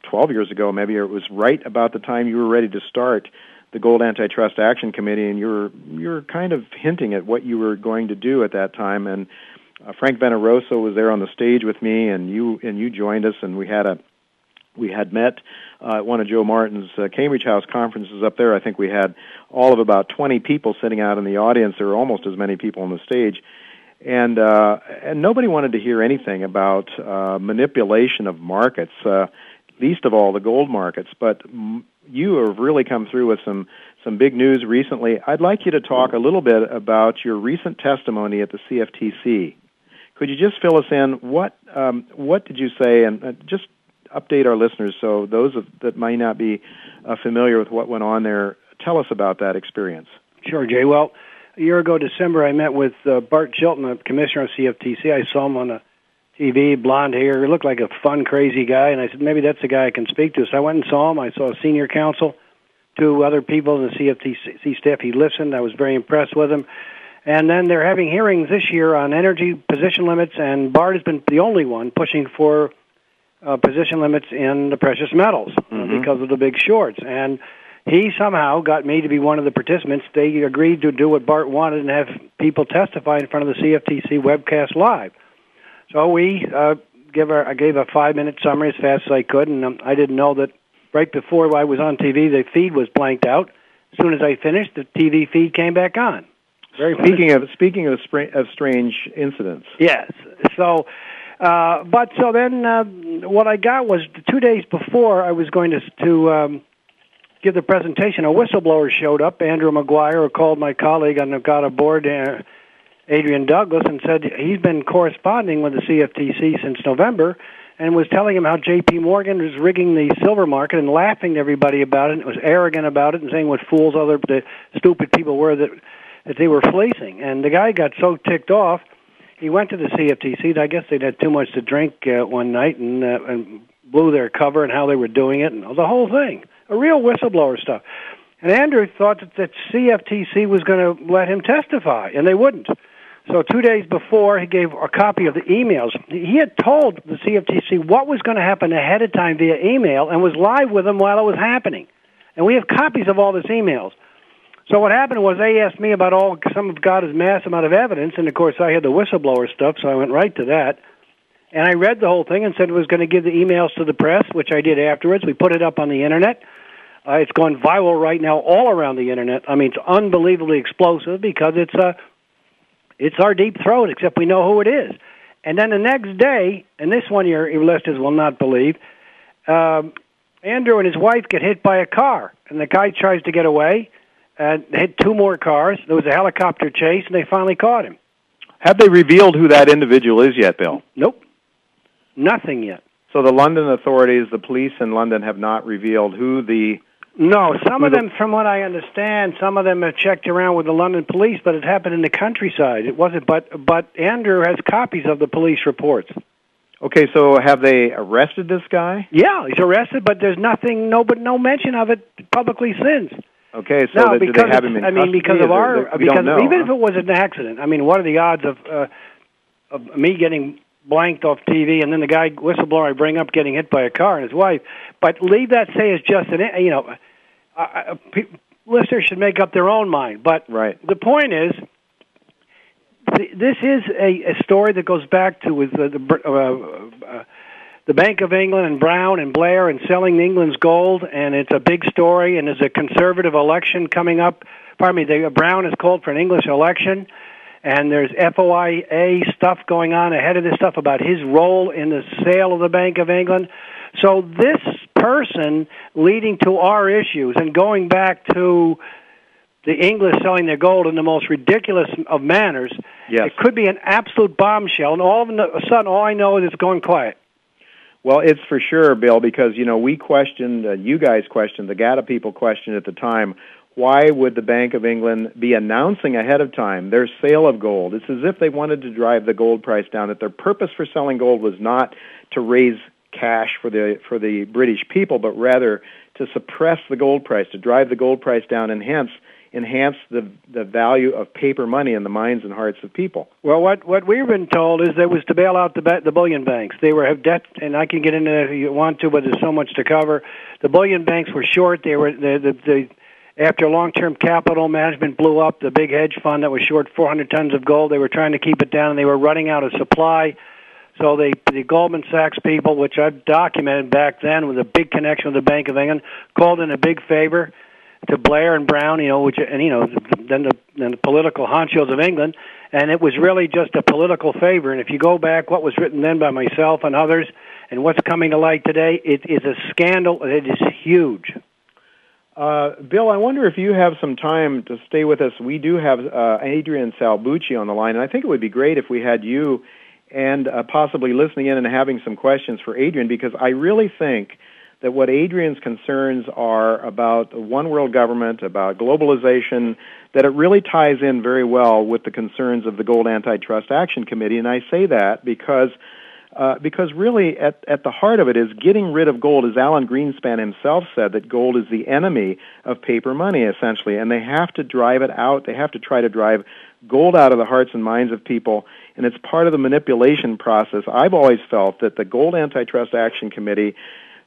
12 years ago, maybe it was right about the time you were ready to start the Gold Antitrust Action Committee, and you're you were kind of hinting at what you were going to do at that time. And uh, Frank Veneroso was there on the stage with me, and you and you joined us, and we had a we had met uh, at one of Joe Martin's uh, Cambridge House conferences up there. I think we had all of about 20 people sitting out in the audience. There were almost as many people on the stage, and uh, and nobody wanted to hear anything about uh, manipulation of markets. Uh, least of all the gold markets. But you have really come through with some some big news recently. I'd like you to talk a little bit about your recent testimony at the CFTC. Could you just fill us in? What um, what did you say, and uh, just update our listeners so those of, that might not be uh, familiar with what went on there. Tell us about that experience. Sure, Jay. Well, a year ago, December, I met with uh, Bart Chilton, the commissioner of CFTC. I saw him on a TV, blonde hair. Looked like a fun, crazy guy. And I said, maybe that's the guy I can speak to. So I went and saw him. I saw a senior counsel, two other people in the CFTC staff. He listened. I was very impressed with him. And then they're having hearings this year on energy position limits, and Bart has been the only one pushing for uh, position limits in the precious metals mm-hmm. because of the big shorts. And he somehow got me to be one of the participants. They agreed to do what Bart wanted and have people testify in front of the CFTC webcast live. So we uh, give our, I gave a five minute summary as fast as I could, and um, I didn't know that right before I was on TV, the feed was blanked out. As soon as I finished, the TV feed came back on. Very speaking of speaking of, spra- of strange incidents. Yes. So, uh, but so then uh, what I got was two days before I was going to to um, give the presentation. A whistleblower showed up. Andrew Maguire, who called my colleague and got aboard. Uh, Adrian Douglas and said he's been corresponding with the CFTC since November and was telling him how J.P. Morgan was rigging the silver market and laughing to everybody about it and was arrogant about it and saying what fools other the stupid people were that that they were fleecing. And the guy got so ticked off, he went to the CFTC. I guess they'd had too much to drink uh, one night and uh, and blew their cover and how they were doing it and the whole thing. A real whistleblower stuff. And Andrew thought that the CFTC was going to let him testify, and they wouldn't. So two days before, he gave a copy of the emails. He had told the CFTC what was going to happen ahead of time via email and was live with them while it was happening. And we have copies of all these emails. So what happened was they asked me about all some of God's mass amount of evidence, and of course I had the whistleblower stuff, so I went right to that. And I read the whole thing and said it was going to give the emails to the press, which I did afterwards. We put it up on the internet. Uh, it's gone viral right now all around the internet. I mean, it's unbelievably explosive because it's a uh, it's our deep throat, except we know who it is. And then the next day, and this one your, listeners will not believe, um, Andrew and his wife get hit by a car, and the guy tries to get away, and hit two more cars. There was a helicopter chase, and they finally caught him. Have they revealed who that individual is yet, Bill? Nope. Nothing yet. So the London authorities, the police in London, have not revealed who the no, some of them, from what I understand, some of them have checked around with the London police, but it happened in the countryside. It wasn't, but but Andrew has copies of the police reports. Okay, so have they arrested this guy? Yeah, he's arrested, but there's nothing, no, but no mention of it publicly since. Okay, so no, because they have him in I mean, because of our, they, because know, even huh? if it was an accident, I mean, what are the odds of uh, of me getting blanked off TV, and then the guy whistleblower I bring up getting hit by a car and his wife. But leave that say it's just an you know, I, I, listeners should make up their own mind. But right. the point is, th- this is a, a story that goes back to with the, the uh, uh, the Bank of England and Brown and Blair and selling England's gold, and it's a big story. And there's a conservative election coming up. Pardon me, the, Brown has called for an English election, and there's FOIA stuff going on ahead of this stuff about his role in the sale of the Bank of England. So this person leading to our issues and going back to the English selling their gold in the most ridiculous of manners, yes. it could be an absolute bombshell. And all of a sudden, all I know is it's going quiet. Well, it's for sure, Bill, because you know we questioned, uh, you guys questioned, the GATA people questioned at the time, why would the Bank of England be announcing ahead of time their sale of gold? It's as if they wanted to drive the gold price down. That their purpose for selling gold was not to raise cash for the for the British people, but rather to suppress the gold price, to drive the gold price down, and hence enhance the the value of paper money in the minds and hearts of people. Well, what what we've been told is that was to bail out the the bullion banks. They were have debt, and I can get into that if you want to, but there's so much to cover. The bullion banks were short. They were the the, the after long-term capital management blew up, the big hedge fund that was short 400 tons of gold, they were trying to keep it down, and they were running out of supply. So they, the Goldman Sachs people, which I've documented back then with a big connection with the Bank of England, called in a big favor to Blair and Brown, you know, which and you know, then the then the political honchos of England, and it was really just a political favor. And if you go back, what was written then by myself and others, and what's coming to light today, it is a scandal. It is huge. Uh, Bill, I wonder if you have some time to stay with us. We do have uh, Adrian Salbuchi on the line, and I think it would be great if we had you and uh, possibly listening in and having some questions for Adrian, because I really think that what Adrian's concerns are about the one world government, about globalization, that it really ties in very well with the concerns of the Gold Antitrust Action Committee. And I say that because uh, because really at, at the heart of it is getting rid of gold, as Alan Greenspan himself said, that gold is the enemy of paper money, essentially, and they have to drive it out. They have to try to drive gold out of the hearts and minds of people, and it's part of the manipulation process. I've always felt that the Gold Antitrust Action Committee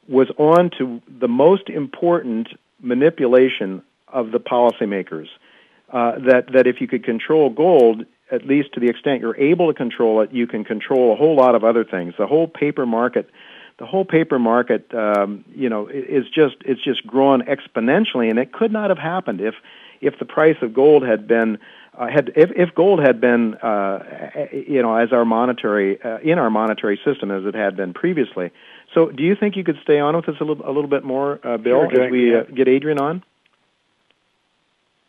was on to the most important manipulation of the policymakers. Uh, that that if you could control gold, at least to the extent you're able to control it, you can control a whole lot of other things. The whole paper market, the whole paper market, um, you know, is just it's just grown exponentially, and it could not have happened if if the price of gold had been uh, had if, if gold had been uh, you know as our monetary uh, in our monetary system as it had been previously. So, do you think you could stay on with us a little, a little bit more, uh, Bill, sure, as we uh, get Adrian on?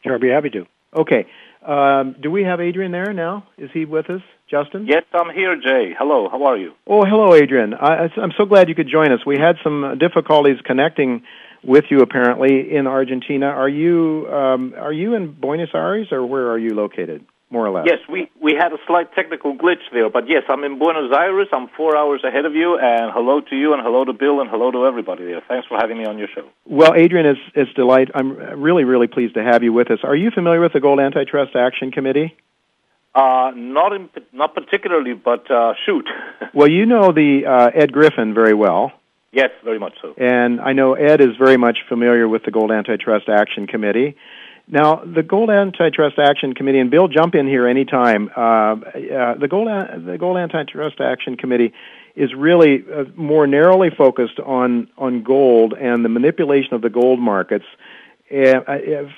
Sure, I'd be happy to. Okay. Um, do we have Adrian there now? Is he with us, Justin? Yes, I'm here, Jay. Hello, how are you? Oh, hello, Adrian. I, I'm so glad you could join us. We had some difficulties connecting with you apparently in Argentina. Are you um, are you in Buenos Aires or where are you located? more or less. Yes, we, we had a slight technical glitch there, but yes, I'm in Buenos Aires. I'm four hours ahead of you, and hello to you, and hello to Bill, and hello to everybody there. Thanks for having me on your show. Well, Adrian, it's, it's delight. I'm really, really pleased to have you with us. Are you familiar with the Gold Antitrust Action Committee? Uh, not in, not particularly, but uh, shoot. well, you know the uh, Ed Griffin very well. Yes, very much so. And I know Ed is very much familiar with the Gold Antitrust Action Committee. Now, the Gold Antitrust Action Committee, and Bill, jump in here anytime. Uh, uh, the Gold the Gold Antitrust Action Committee is really uh, more narrowly focused on on gold and the manipulation of the gold markets. Uh,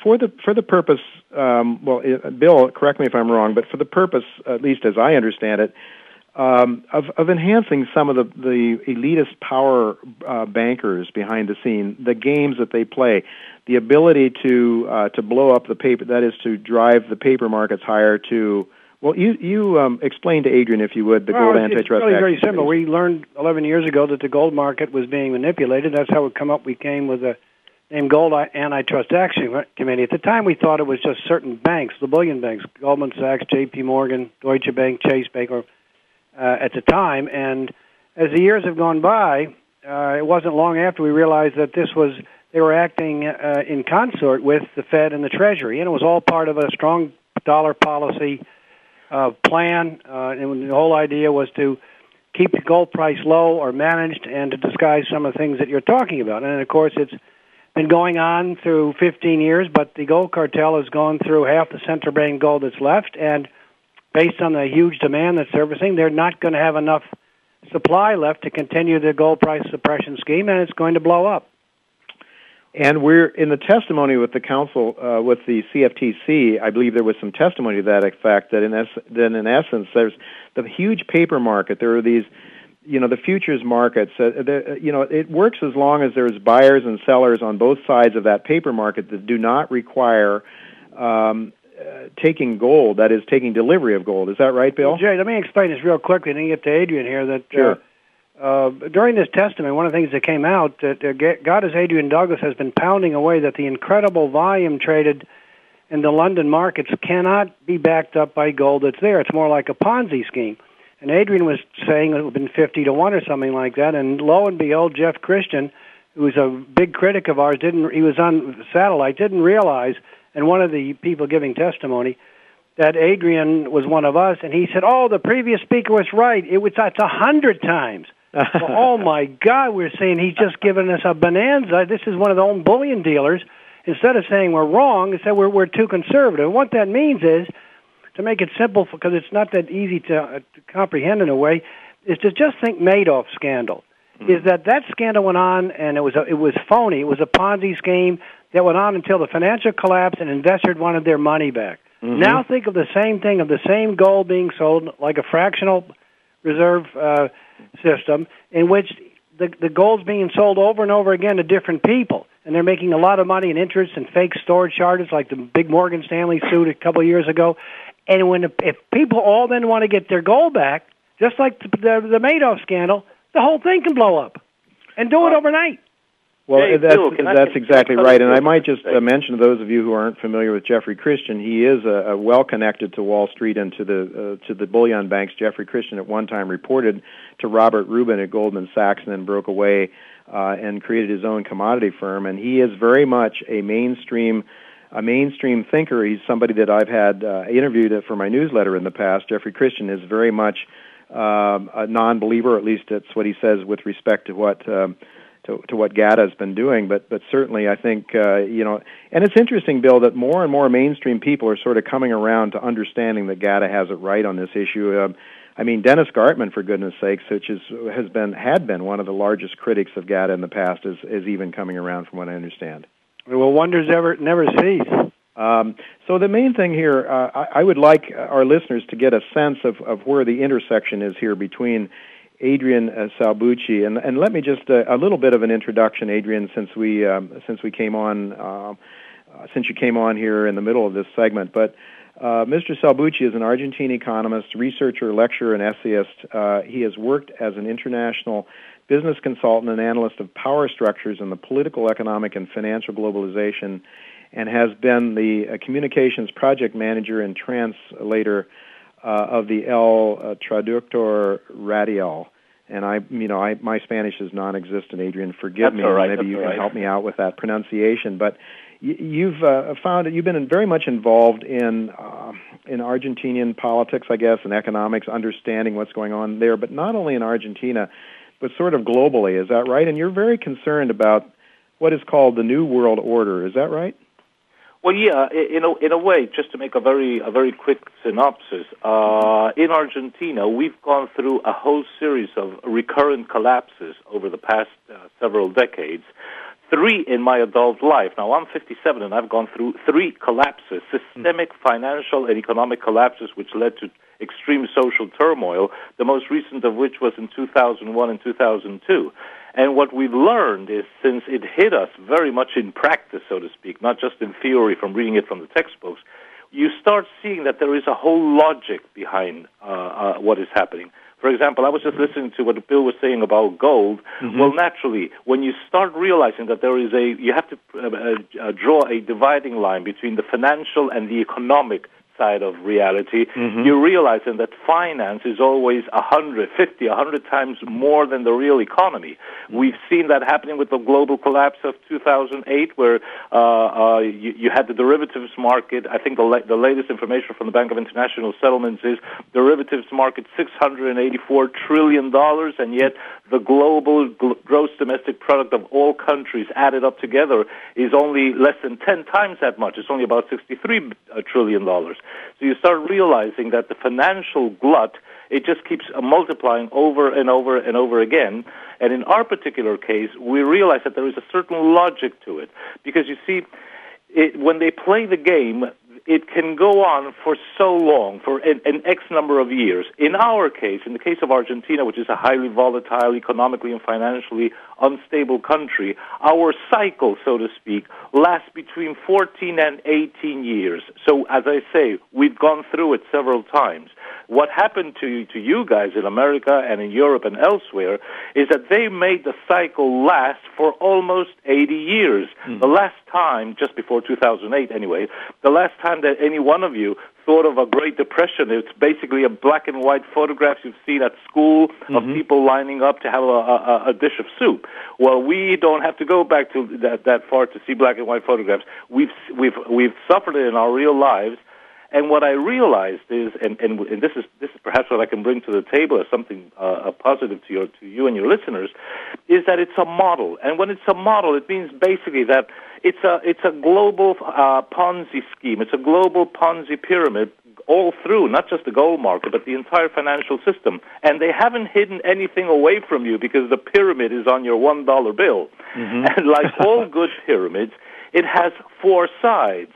for the for the purpose, um, well, uh, Bill, correct me if I'm wrong, but for the purpose, at least as I understand it, um, of, of enhancing some of the, the elitist power uh, bankers behind the scene, the games that they play, the ability to uh, to blow up the paper, that is to drive the paper markets higher. To well, you you um, explain to Adrian if you would the well, gold it's, antitrust. It's really very simple. We learned 11 years ago that the gold market was being manipulated. That's how we come up. We came with a name Gold Antitrust Action Committee. At the time, we thought it was just certain banks, the bullion banks, Goldman Sachs, J.P. Morgan, Deutsche Bank, Chase Bank, or uh, at the time. And as the years have gone by, uh, it wasn't long after we realized that this was they were acting uh, in consort with the Fed and the Treasury, and it was all part of a strong dollar policy uh, plan. Uh, and the whole idea was to keep the gold price low or managed, and to disguise some of the things that you're talking about. And of course, it's been going on through 15 years, but the gold cartel has gone through half the central bank gold that's left, and based on the huge demand that's servicing, they're not going to have enough supply left to continue the gold price suppression scheme, and it's going to blow up. And we're in the testimony with the council, uh, with the CFTC. I believe there was some testimony to that effect. That in es- in essence, there's the huge paper market. There are these, you know, the futures markets. Uh, the, you know, it works as long as there's buyers and sellers on both sides of that paper market that do not require um, uh, taking gold. That is, taking delivery of gold. Is that right, Bill? Well, Jay, let me explain this real quickly, and then get to Adrian here. That Sure. uh, uh, during this testimony, one of the things that came out that uh, GATA's Adrian Douglas has been pounding away that the incredible volume traded in the London markets cannot be backed up by gold that's there. It's more like a Ponzi scheme. And Adrian was saying it would have been 50 to 1 or something like that. And lo and behold, Jeff Christian, who's a big critic of ours, didn't he was on satellite, didn't realize, and one of the people giving testimony, that Adrian was one of us, and he said, "Oh, the previous speaker was right. It was that's a hundred times." well, oh my God, we're saying he's just giving us a bonanza. This is one of the own bullion dealers. Instead of saying we're wrong, they said we're we're too conservative. And what that means is, to make it simple, because it's not that easy to, uh, to comprehend in a way, is to just think Madoff scandal. Is that that scandal went on and it was a, it was phony. It was a Ponzi scheme that went on until the financial collapse and investors wanted their money back. Mhm. Now think of the same thing of the same gold being sold like a fractional reserve uh, system in which the the gold's being sold over and over again to different people, and they're making a lot of money in interest and fake storage charges, like the big Morgan Stanley suit a couple of years ago. And when if people all then want to get their gold back, just like the the, the Madoff scandal, the whole thing can blow up, and do it overnight. Well, Hey, that's Bill, that's exactly right. And I might just uh, mention to those of you who aren't familiar with Jeffrey Christian, he is a, well connected to Wall Street and to the uh, to the bullion banks. Jeffrey Christian at one time reported to Robert Rubin at Goldman Sachs and then broke away uh, and created his own commodity firm. And he is very much a mainstream a mainstream thinker. He's somebody that I've had uh, interviewed for my newsletter in the past. Jeffrey Christian is very much um, a non-believer, at least that's what he says with respect to what um, to, to what GATA has been doing. But but certainly, I think uh, you know, and it's interesting, Bill, that more and more mainstream people are sort of coming around to understanding that GATA has it right on this issue. Um, I mean, Dennis Gartman, for goodness sakes, which is has been had been one of the largest critics of GATA in the past, is is even coming around, from what I understand. Well, wonders ever never cease. Um, so the main thing here, uh, I, I would like our listeners to get a sense of, of where the intersection is here between Adrian uh, Salbuchi and, and let me just uh, a little bit of an introduction, Adrian, since we um, since we came on uh, uh, since you came on here in the middle of this segment, but. Uh, Mr. Salbuchi is an Argentine economist, researcher, lecturer, and essayist. Uh, he has worked as an international business consultant and analyst of power structures and the political, economic, and financial globalization, and has been the uh, communications project manager and translator uh, of the El uh, Traductor Radial. And I, you know, I, my Spanish is non-existent. Adrian, forgive That's me. right, Maybe you can right. help me out with that pronunciation. But y- you've uh, found that you've been very much involved in uh, in Argentinian politics, I guess, and economics, understanding what's going on there. But not only in Argentina, but sort of globally. Is that right? And you're very concerned about what is called the New World Order. Is that right? Well, yeah, in a, in a way, just to make a very a very quick synopsis, uh, in Argentina, we've gone through a whole series of recurrent collapses over the past uh, several decades. Three in my adult life. Now, I'm 57, and I've gone through three collapses, systemic financial and economic collapses, which led to extreme social turmoil. The most recent of which was in 2001 and 2002. And what we've learned is since it hit us very much in practice, so to speak, not just in theory from reading it from the textbooks, you start seeing that there is a whole logic behind uh, uh, what is happening. For example, I was just listening to what Bill was saying about gold. Well, naturally, when you start realizing that there is a, you have to uh, uh, draw a dividing line between the financial and the economic side of reality, Mm-hmm. you realize then that finance is always a hundred, fifty, a hundred times more than the real economy. We've seen that happening with the global collapse of 2008, where uh, uh, you, you had the derivatives market. I think the, la- the latest information from the Bank of International Settlements is derivatives market 684 trillion dollars, and yet the global gl- gross domestic product of all countries added up together is only less than 10 times that much. It's only about 63 uh, trillion dollars. So you start realizing that the financial glut it just keeps uh, multiplying over and over and over again. And in our particular case, we realize that there is a certain logic to it because you see, it, when they play the game, it can go on for so long, for an, an X number of years. In our case, in the case of Argentina, which is a highly volatile, economically and financially unstable country, our cycle, so to speak, lasts between 14 and 18 years. So, as I say, we've gone through it several times. What happened to, to you guys in America and in Europe and elsewhere is that they made the cycle last for almost 80 years. Hmm. The last time, just before 2008 anyway, the last time that any one of you thought of a Great Depression, it's basically a black and white photograph you've seen at school of people lining up to have a, a, a dish of soup. Well, we don't have to go back to that, that far to see black and white photographs. We've, we've, we've suffered it in our real lives. And what I realized is, and, and, and this is this is perhaps what I can bring to the table as something uh, a positive to your to you and your listeners, is that it's a model. And when it's a model, it means basically that it's a it's a global uh, Ponzi scheme. It's a global Ponzi pyramid all through, not just the gold market, but the entire financial system. And they haven't hidden anything away from you because the pyramid is on your one dollar bill. And like all good pyramids, it has four sides.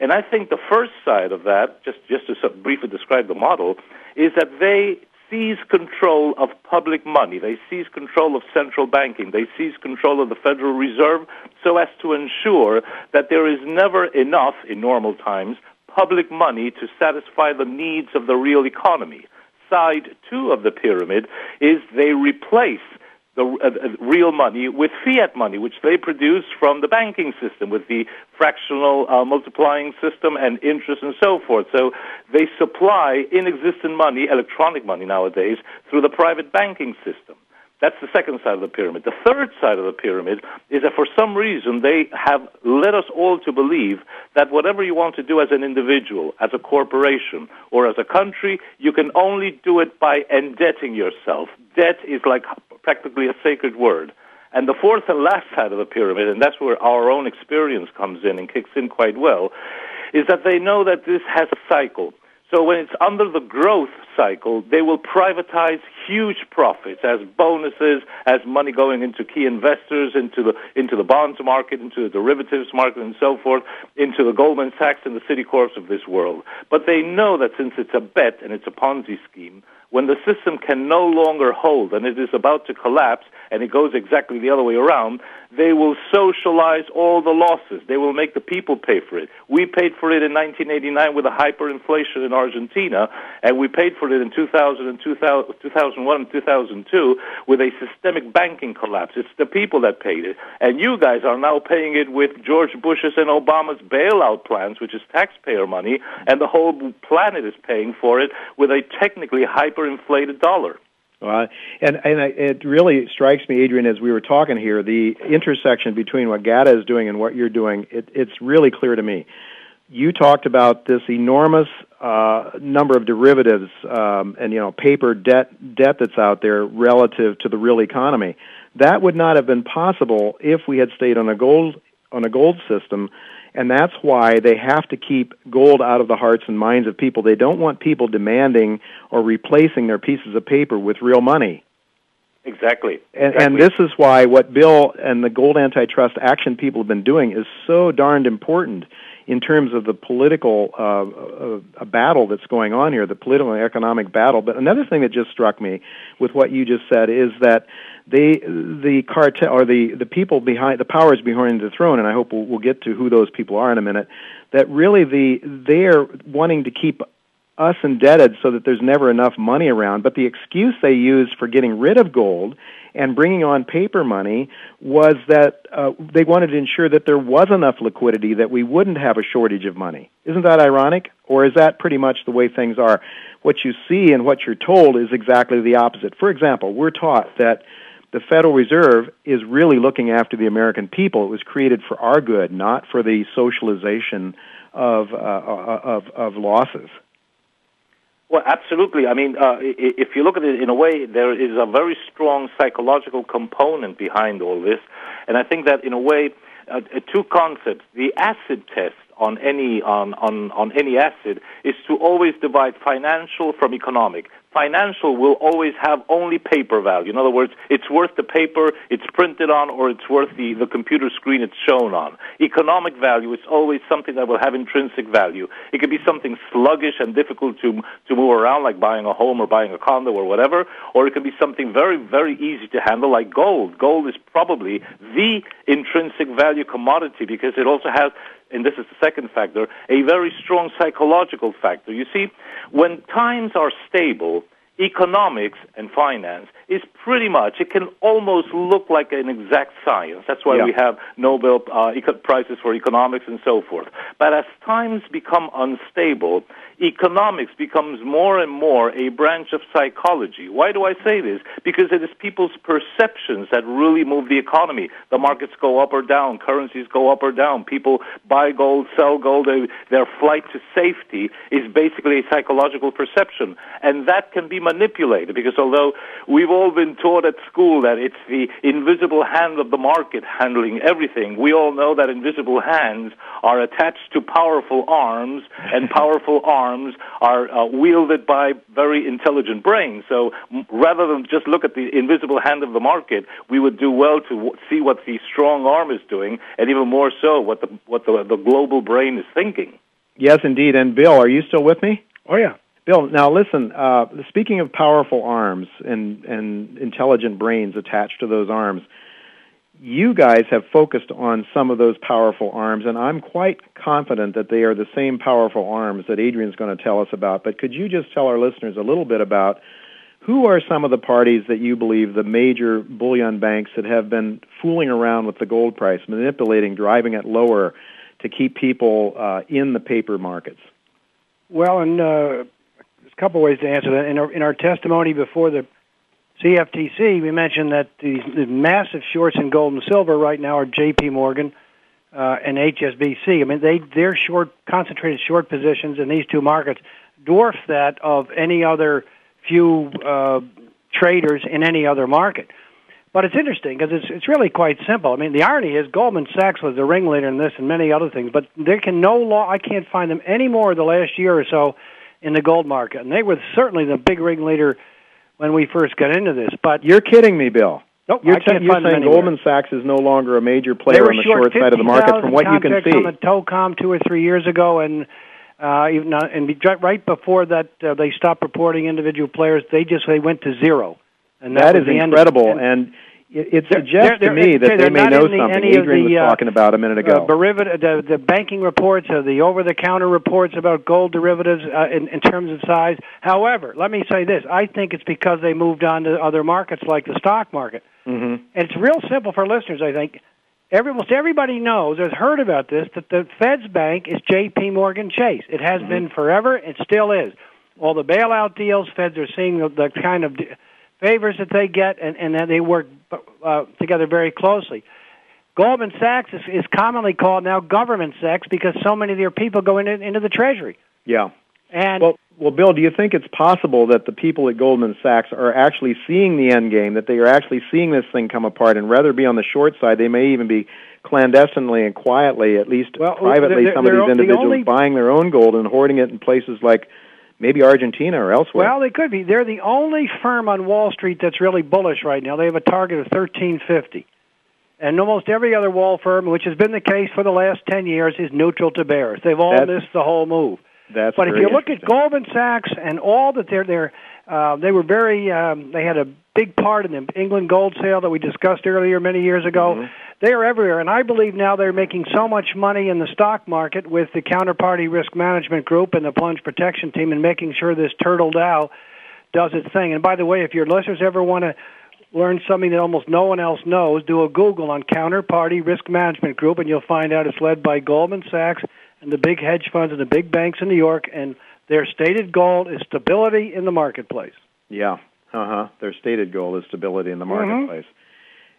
And I think the first side of that, just, just to sort of briefly describe the model, is that they seize control of public money. They seize control of central banking. They seize control of the Federal Reserve so as to ensure that there is never enough, in normal times, public money to satisfy the needs of the real economy. Side two of the pyramid is they replace the uh, uh, real money with fiat money, which they produce from the banking system with the fractional uh, multiplying system and interest and so forth. So they supply inexistent money, electronic money nowadays, through the private banking system. That's the second side of the pyramid. The third side of the pyramid is that for some reason they have led us all to believe that whatever you want to do as an individual, as a corporation, or as a country, you can only do it by indebting yourself. Debt is like practically a sacred word. And the fourth and last side of the pyramid, and that's where our own experience comes in and kicks in quite well, is that they know that this has a cycle. So when it's under the growth cycle, they will privatize huge profits as bonuses, as money going into key investors, into the into the bonds market, into the derivatives market, and so forth, into the Goldman Sachs and the Citicorps of this world. But they know that since it's a bet and it's a Ponzi scheme, when the system can no longer hold and it is about to collapse, and it goes exactly the other way around, they will socialize all the losses. They will make the people pay for it. We paid for it in 1989 with a hyperinflation in Argentina, and we paid for it in 2000 and 2000, 2001 and 2002 with a systemic banking collapse. It's the people that paid it. And you guys are now paying it with George Bush's and Obama's bailout plans, which is taxpayer money, and the whole planet is paying for it with a technically hyperinflated dollar. And and it really strikes me, Adrian, as we were talking here, the intersection between what GATA is doing and what you're doing. It, it's really clear to me. You talked about this enormous uh, number of derivatives um, and you know paper debt debt that's out there relative to the real economy. That would not have been possible if we had stayed on a gold on a gold system and that's why they have to keep gold out of the hearts and minds of people. They don't want people demanding or replacing their pieces of paper with real money. Exactly. And, exactly. and this is why what Bill and the gold antitrust action people have been doing is so darned important in terms of the political uh, uh, battle that's going on here, the political and economic battle. But another thing that just struck me with what you just said is that they, the cartel or the, the people behind the powers behind the throne, and I hope we'll, we'll get to who those people are in a minute, that really the they're wanting to keep us indebted so that there's never enough money around. But the excuse they use for getting rid of gold and bringing on paper money was that uh, they wanted to ensure that there was enough liquidity that we wouldn't have a shortage of money. Isn't that ironic? Or is that pretty much the way things are? What you see and what you're told is exactly the opposite. For example, we're taught that the Federal Reserve is really looking after the American people. It was created for our good, not for the socialization of uh, uh of, of losses. Well, absolutely. I mean, uh, if you look at it in a way, there is a very strong psychological component behind all this, and I think that in a way, uh, two concepts: the acid test on any on, on, on any asset is to always divide financial from economic financial will always have only paper value. In other words, it's worth the paper it's printed on or it's worth the, the computer screen it's shown on. Economic value is always something that will have intrinsic value. It could be something sluggish and difficult to, to move around, like buying a home or buying a condo or whatever, or it could be something very, very easy to handle, like gold. Gold is probably the intrinsic value commodity because it also has and this is the second factor, a very strong psychological factor. You see, when times are stable, economics and finance is pretty much, it can almost look like an exact science. That's why Yeah. we have Nobel uh, prizes for economics and so forth. But as times become unstable, economics becomes more and more a branch of psychology. Why do I say this? Because it is people's perceptions that really move the economy. The markets go up or down, currencies go up or down, people buy gold, sell gold, their flight to safety is basically a psychological perception. And that can be manipulated because although we've all been taught at school that it's the invisible hand of the market handling everything, we all know that invisible hands are attached to powerful arms and powerful arms are uh, wielded by very intelligent brains. So m- rather than just look at the invisible hand of the market, we would do well to w- see what the strong arm is doing and even more so what the, what the, the global brain is thinking. Yes, indeed. And Bill, are you still with me? Oh yeah. Bill, now listen. Uh, speaking of powerful arms and and intelligent brains attached to those arms, you guys have focused on some of those powerful arms, and I'm quite confident that they are the same powerful arms that Adrian's going to tell us about. But could you just tell our listeners a little bit about who are some of the parties that you believe the major bullion banks that have been fooling around with the gold price, manipulating, driving it lower to keep people uh, in the paper markets? Well, and uh, couple ways to answer that. In our, in our testimony before the CFTC, we mentioned that the, the massive shorts in gold and silver right now are J.P. Morgan uh, and HSBC. I mean, they their short concentrated short positions in these two markets dwarf that of any other few uh, traders in any other market. But it's interesting because it's it's really quite simple. I mean, the irony is Goldman Sachs was the ringleader in this and many other things, but there can no law. I can't find them anymore the last year or so in the gold market, and they were certainly the big ringleader when we first got into this. But You're kidding me, Bill. Nope, you're, I can't you're find saying. Goldman Sachs is no longer a major player on the short side of the market from what you can 50,000 see. on the Tocom two or three years ago, and uh, even uh, and be- right before that uh, they stopped reporting individual players. They just they went to zero, and that, that is incredible, and- and it, it They're- suggests they're- to me that they may know the- something. Adrian the, was uh, talking about a minute ago. Uh, derivative, the, the banking reports, or the over-the-counter reports about gold derivatives uh, in, in terms of size. However, let me say this: I think it's because they moved on to other markets like the stock market. mm-hmm. And it's real simple for listeners, I think. Every, almost everybody knows, has heard about this, that the Fed's bank is J.P. Morgan Chase. It has been forever. It still is. All the bailout deals, Feds are seeing the, the kind of favors that they get, and, and then they work uh, together very closely. Goldman Sachs is, is commonly called now government Sachs because so many of their people go into, into the Treasury. Yeah. And well, well, Bill, do you think it's possible that the people at Goldman Sachs are actually seeing the end game, that they are actually seeing this thing come apart, and rather be on the short side, they may even be clandestinely and quietly, at least privately, they're- some of they're- these the individuals only- buying their own gold and hoarding it in places like maybe Argentina or elsewhere? Well, they could be. They're the only firm on Wall Street that's really bullish right now. They have a target of 1350. And almost every other wall firm, which has been the case for the last 10 years, is neutral to bears. They've all That's- missed the whole move. That's but if you look at Goldman Sachs and all that they're there, uh, they were very. Um, they had a big part in the England gold sale that we discussed earlier many years ago. Mm-hmm. They are everywhere, and I believe now they're making so much money in the stock market with the counterparty risk management group and the plunge protection team, and making sure this turtle Dow does its thing. And by the way, if your listeners ever want to learn something that almost no one else knows, do a Google on Counterparty Risk Management Group, and you'll find out it's led by Goldman Sachs and the big hedge funds and the big banks in New York, and their stated goal is stability in the marketplace. Yeah, uh huh. Their stated goal is stability in the Mhm. marketplace.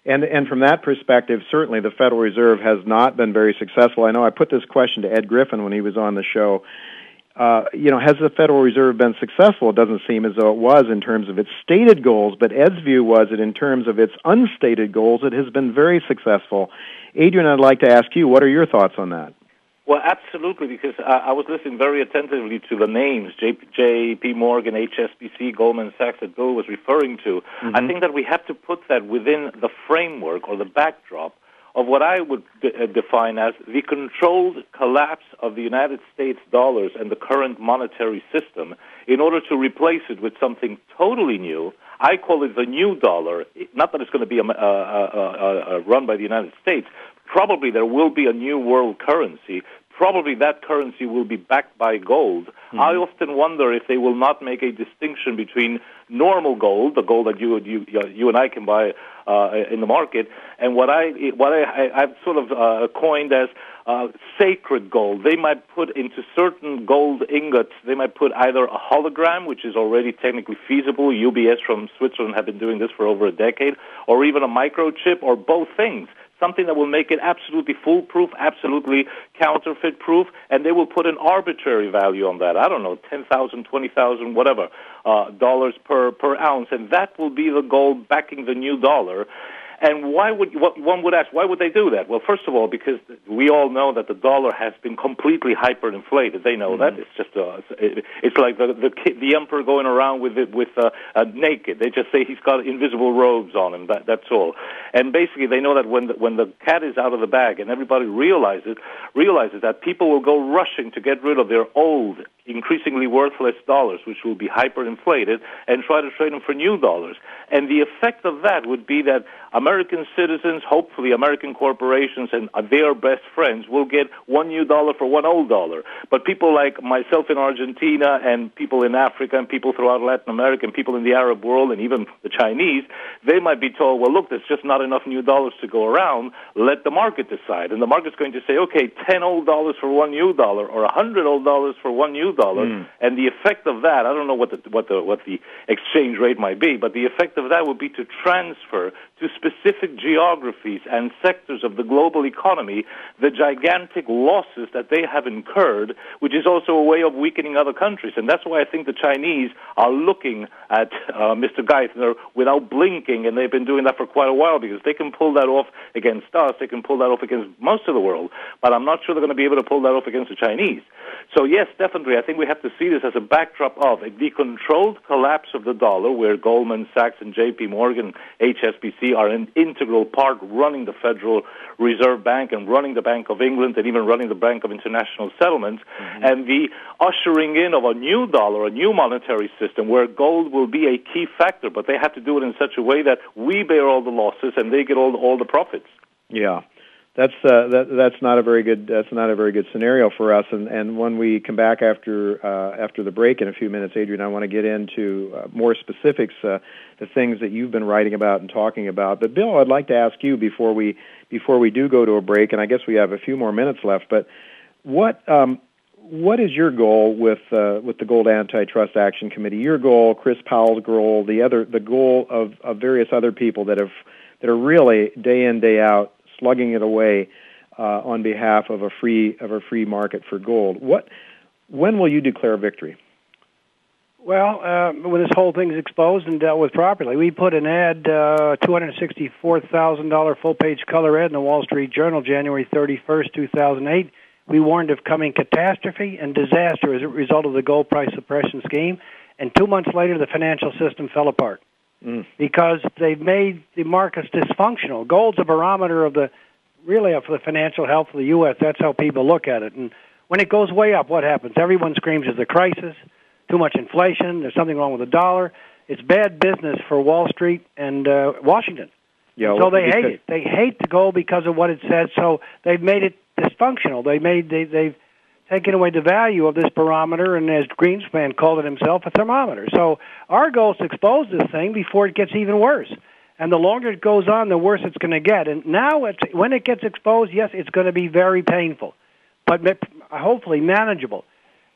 And and from that perspective, certainly the Federal Reserve has not been very successful. I know I put this question to Ed Griffin when he was on the show. Uh, you know, has the Federal Reserve been successful? It doesn't seem as though it was in terms of its stated goals, but Ed's view was that in terms of its unstated goals, it has been very successful. Adrian, I'd like to ask you, what are your thoughts on that? Well, absolutely, because I, I was listening very attentively to the names J, J.P. Morgan, HSBC, Goldman Sachs that Bill was referring to. I think that we have to put that within the framework or the backdrop of what I would de- uh, define as the controlled collapse of the United States dollars and the current monetary system in order to replace it with something totally new. I call it the new dollar. Not that it's going to be a, uh, uh, run by the United States. Probably there will be a new world currency. Probably that currency will be backed by gold. I often wonder if they will not make a distinction between normal gold, the gold that you you you and I can buy uh, in the market, and what I what I, I I've sort of uh, coined as uh, sacred gold. They might put into certain gold ingots. They might put either a hologram, which is already technically feasible. UBS from Switzerland have been doing this for over a decade, or even a microchip, or both things something that will make it absolutely foolproof, absolutely counterfeit proof, and they will put an arbitrary value on that. I don't know, ten thousand, twenty thousand, whatever uh, dollars per per ounce, and that will be the gold backing the new dollar. And why would what one would ask? Why would they do that? Well, first of all, because we all know that the dollar has been completely hyperinflated. They know that. It's just uh, it, it's like the the the emperor going around with it with uh, uh, naked. They just say he's got invisible robes on him. That that's all. And basically, they know that when the, when the cat is out of the bag, and everybody realizes realizes that people will go rushing to get rid of their old, increasingly worthless dollars, which will be hyperinflated, and try to trade them for new dollars. And the effect of that would be that American citizens, hopefully American corporations and their best friends will get one new dollar for one old dollar. But people like myself in Argentina and people in Africa and people throughout Latin America and people in the Arab world and even the Chinese, they might be told, well, look, there's just not enough new dollars to go around. Let the market decide. And the market's going to say, okay, 10 old dollars for one new dollar or 100 old dollars for one new dollar. Hmm. And the effect of that, I don't know what the, what the, what the exchange rate might be, but the effect of that would be to transfer to specific geographies and sectors of the global economy the gigantic losses that they have incurred, which is also a way of weakening other countries. And that's why I think the Chinese are looking at uh, Mr. Geithner without blinking, and they've been doing that for quite a while because they can pull that off against us, they can pull that off against most of the world, but I'm not sure they're going to be able to pull that off against the Chinese. So yes, definitely, I think we have to see this as a backdrop of the controlled collapse of the dollar, where Goldman Sachs and J.P. Morgan, HSBC are an integral part running the Federal Reserve Bank and running the Bank of England and even running the Bank of International Settlements, mm-hmm. and the ushering in of a new dollar, a new monetary system, where gold will be a key factor, but they have to do it in such a way that we bear all the losses and they get all the, all the profits. Yeah, that's uh, that, that's not a very good that's not a very good scenario for us. And and when we come back after uh, after the break in a few minutes, Adrian, I want to get into uh, more specifics, uh, the things that you've been writing about and talking about. But Bill, I'd like to ask you before we before we do go to a break, and I guess we have a few more minutes left. But what um, what is your goal with uh, with the Gold Antitrust Action Committee? Your goal, Chris Powell's goal, the other the goal of, of various other people that have that are really day in day out slugging it away uh, on behalf of a free of a free market for gold. What when will you declare victory? Well, uh, when this whole thing's exposed and dealt with properly, we put an ad, uh, two hundred sixty-four thousand dollar full-page color ad in the Wall Street Journal, January thirty-first, two thousand eight. We warned of coming catastrophe and disaster as a result of the gold price suppression scheme. And two months later, the financial system fell apart Mm. because they've made the markets dysfunctional. Gold's a barometer of the really of the financial health of the U.S. That's how people look at it. And when it goes way up, what happens? Everyone screams there's a crisis, too much inflation, there's something wrong with the dollar. It's bad business for Wall Street and uh, Washington. Yeah, so they hate it. They hate the gold because of what it says. So they've made it dysfunctional. They made they, they've taken away the value of this barometer, and as Greenspan called it himself, a thermometer. So our goal is to expose this thing before it gets even worse. And the longer it goes on, the worse it's going to get. And now, it's, when it gets exposed, yes, it's going to be very painful, but hopefully manageable.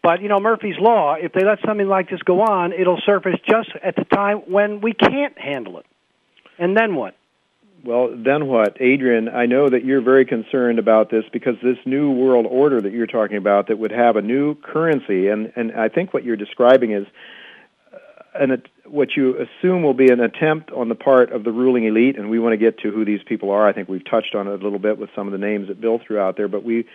But you know Murphy's law. If they let something like this go on, it'll surface just at the time when we can't handle it. And then what? Well, then what? Adrian, I know that you're very concerned about this because this new world order that you're talking about that would have a new currency, and, and I think what you're describing is uh, an, what you assume will be an attempt on the part of the ruling elite, and we want to get to who these people are. I think we've touched on it a little bit with some of the names that Bill threw out there, but we,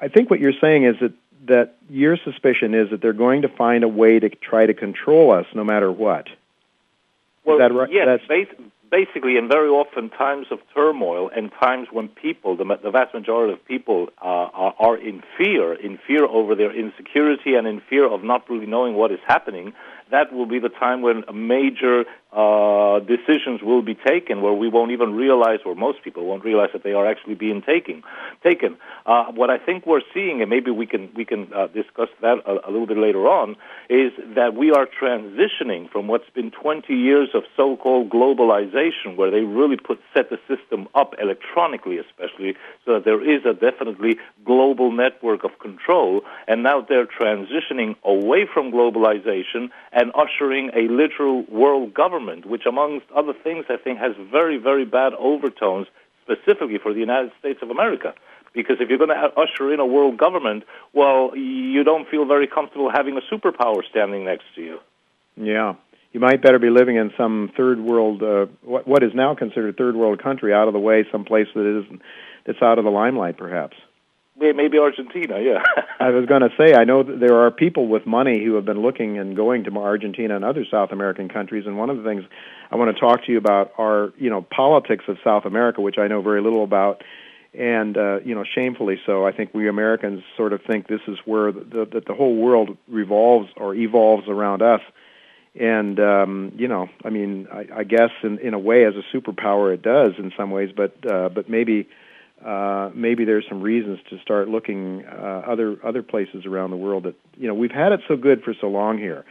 I think what you're saying is that that your suspicion is that they're going to find a way to try to control us no matter what. Well, is that right? yes, basically, and very often times of turmoil and times when people, the, the vast majority of people, uh, are, are in fear, in fear over their insecurity and in fear of not really knowing what is happening, that will be the time when a major uh, decisions will be taken where we won't even realize, or most people won't realize that they are actually being taken. Taken. Uh, what I think we're seeing, and maybe we can we can uh, discuss that a, a, little bit later on, is that we are transitioning from what's been 20 years of so-called globalization, where they really put set the system up electronically, especially, so that there is a definitely global network of control, and now they're transitioning away from globalization and ushering a literal world government, which, amongst other things, I think has very, very bad overtones, specifically for the United States of America. Because if you're going to usher in a world government, well, you don't feel very comfortable having a superpower standing next to you. Yeah. You might better be living in some third world, uh, what, what is now considered third world country, out of the way, some place that is that's out of the limelight, perhaps. Maybe Argentina, yeah. I was going to say, I know that there are people with money who have been looking and going to Argentina and other South American countries, and one of the things I want to talk to you about are, you know, politics of South America, which I know very little about, and uh, you know, shamefully so. I think we Americans sort of think this is where the, the, the whole world revolves or evolves around us, and um, you know, I mean, I, I guess in in a way, as a superpower, it does in some ways, but uh, but maybe uh, maybe there's some reasons to start looking uh, other other places around the world that you know we've had it so good for so long here.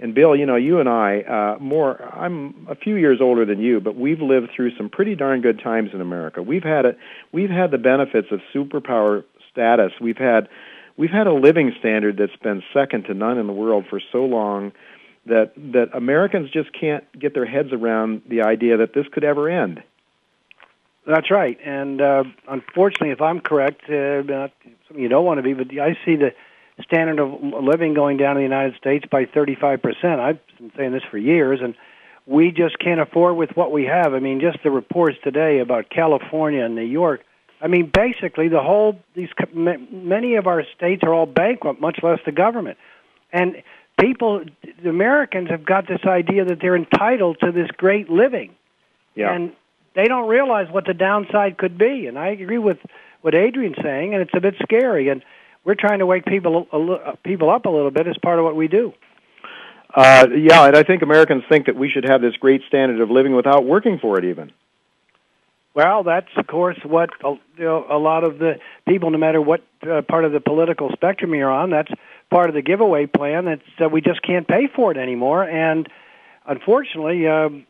And Bill, you know, you and I, uh, more, I'm a few years older than you, but we've lived through some pretty darn good times in America. We've had it, we've had the benefits of superpower status. We've had, we've had a living standard that's been second to none in the world for so long that that Americans just can't get their heads around the idea that this could ever end. That's right, and uh, unfortunately, if I'm correct, uh, something you don't want to be, but I see the standard of living going down in the United States by 35 percent. I've been saying this for years, and we just can't afford with what we have. I mean, just the reports today about California and New York. I mean, basically, the whole these many of our states are all bankrupt, much less the government, and people, the Americans, have got this idea that they're entitled to this great living. Yeah. And they don't realize what the downside could be. And I agree with what Adrian's saying, and it's a bit scary. And we're trying to wake people a, people up a little bit as part of what we do. Uh, yeah, and I think Americans think that we should have this great standard of living without working for it, even. Well, that's of course what you know, a lot of the people, no matter what uh, part of the political spectrum you're on, that's part of the giveaway plan. That's uh, we just can't pay for it anymore, and unfortunately, um,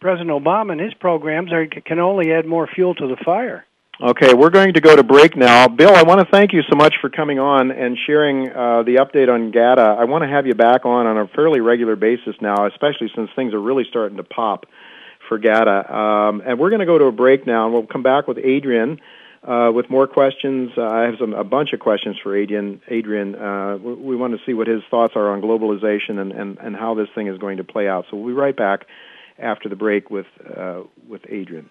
President Obama and his programs are, can only add more fuel to the fire. Okay, we're going to go to break now. Bill, I want to thank you so much for coming on and sharing uh, the update on GATA. I want to have you back on on a fairly regular basis now, especially since things are really starting to pop for GATA. Um, and we're going to go to a break now, and we'll come back with Adrian uh, with more questions. Uh, I have some, a bunch of questions for Adrian. Adrian, uh, we, we want to see what his thoughts are on globalization and, and, and how this thing is going to play out. So we'll be right back after the break with uh, with Adrian.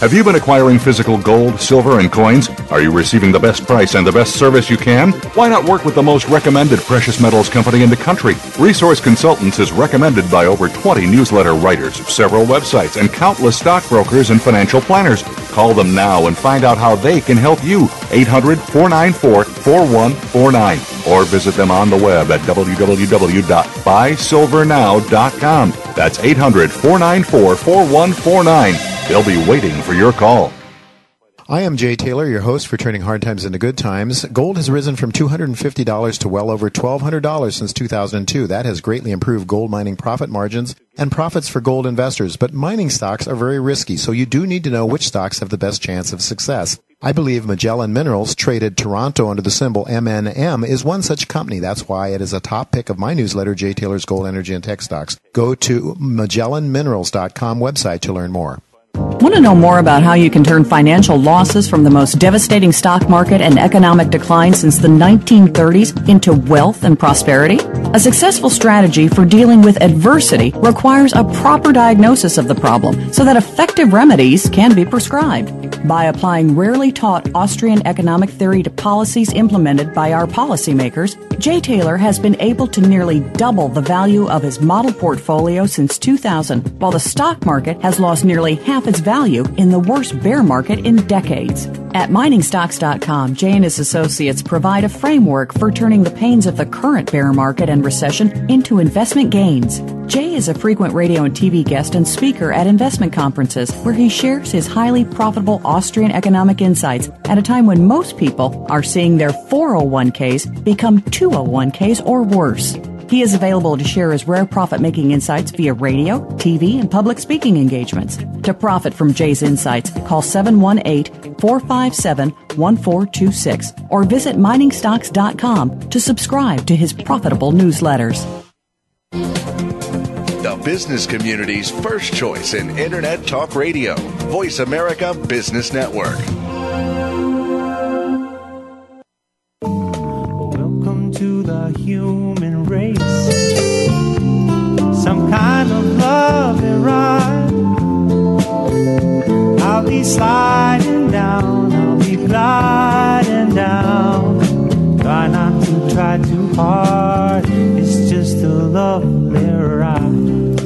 Have you been acquiring physical gold, silver, and coins? Are you receiving the best price and the best service you can? Why not work with the most recommended precious metals company in the country? Resource Consultants is recommended by over 20 newsletter writers, several websites, and countless stockbrokers and financial planners. Call them now and find out how they can help you. 800 494 4149 or visit them on the web at www.buysilvernow.com. That's 800 494 4149. They'll be waiting for your call. I am Jay Taylor, your host for Turning Hard Times into Good Times. Gold has risen from $250 to well over $1,200 since 2002. That has greatly improved gold mining profit margins and profits for gold investors. But mining stocks are very risky, so you do need to know which stocks have the best chance of success. I believe Magellan Minerals, traded Toronto under the symbol MNM, is one such company. That's why it is a top pick of my newsletter, Jay Taylor's Gold, Energy, and Tech Stocks. Go to MagellanMinerals.com website to learn more. Want to know more about how you can turn financial losses from the most devastating stock market and economic decline since the 1930s into wealth and prosperity? A successful strategy for dealing with adversity requires a proper diagnosis of the problem so that effective remedies can be prescribed. By applying rarely taught Austrian economic theory to policies implemented by our policymakers, Jay Taylor has been able to nearly double the value of his model portfolio since 2000, while the stock market has lost nearly half its value in the worst bear market in decades. At miningstocks.com, Jay and his associates provide a framework for turning the pains of the current bear market and recession into investment gains. Jay is a frequent radio and TV guest and speaker at investment conferences where he shares his highly profitable Austrian economic insights at a time when most people are seeing their 401ks become 201ks or worse. He is available to share his rare profit making insights via radio, TV, and public speaking engagements. To profit from Jay's insights, call 718 457 1426 or visit miningstocks.com to subscribe to his profitable newsletters. The business community's first choice in Internet Talk Radio, Voice America Business Network. To the human race. Some kind of love and ride. I'll be sliding down, I'll be gliding down. Try not to try too hard, it's just a ride.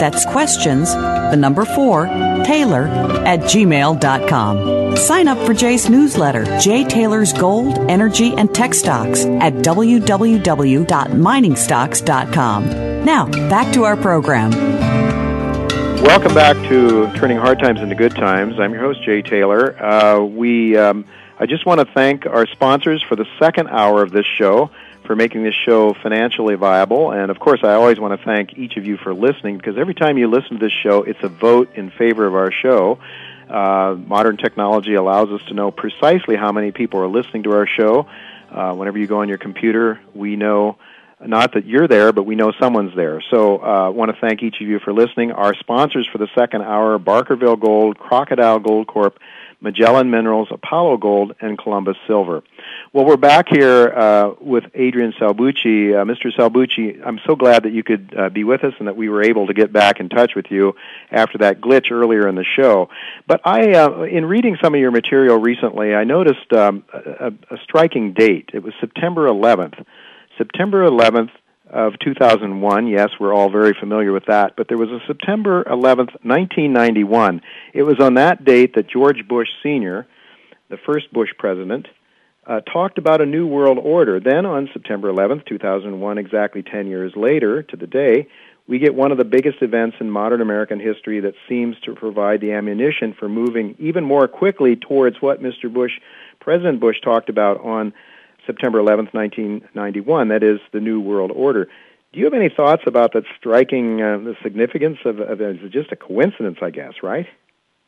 That's questions, the number four, Taylor at gmail.com. Sign up for Jay's newsletter, Jay Taylor's Gold, Energy, and Tech Stocks at www.miningstocks.com. Now, back to our program. Welcome back to Turning Hard Times into Good Times. I'm your host, Jay Taylor. Uh, we, um, I just want to thank our sponsors for the second hour of this show for making this show financially viable. And of course, I always want to thank each of you for listening because every time you listen to this show, it's a vote in favor of our show. Uh, modern technology allows us to know precisely how many people are listening to our show. Uh, whenever you go on your computer, we know not that you're there, but we know someone's there. So uh, I want to thank each of you for listening. Our sponsors for the second hour, Barkerville Gold, Crocodile Gold Corp., Magellan Minerals, Apollo Gold, and Columbus Silver. Well, we're back here uh, with Adrian Salbuchi. Uh, Mr. Salbucci, I'm so glad that you could uh, be with us and that we were able to get back in touch with you after that glitch earlier in the show. But I, uh, in reading some of your material recently, I noticed um, a, a striking date. It was September 11th. September 11th of 2001. Yes, we're all very familiar with that. But there was a September 11th, 1991. It was on that date that George Bush Sr., the first Bush president, uh, talked about a new world order. Then on September 11th, 2001, exactly 10 years later to the day, we get one of the biggest events in modern American history that seems to provide the ammunition for moving even more quickly towards what Mr. Bush, President Bush, talked about on September 11th, 1991. That is the New World Order. Do you have any thoughts about that striking uh, the significance of, of it? Just a coincidence, I guess, right?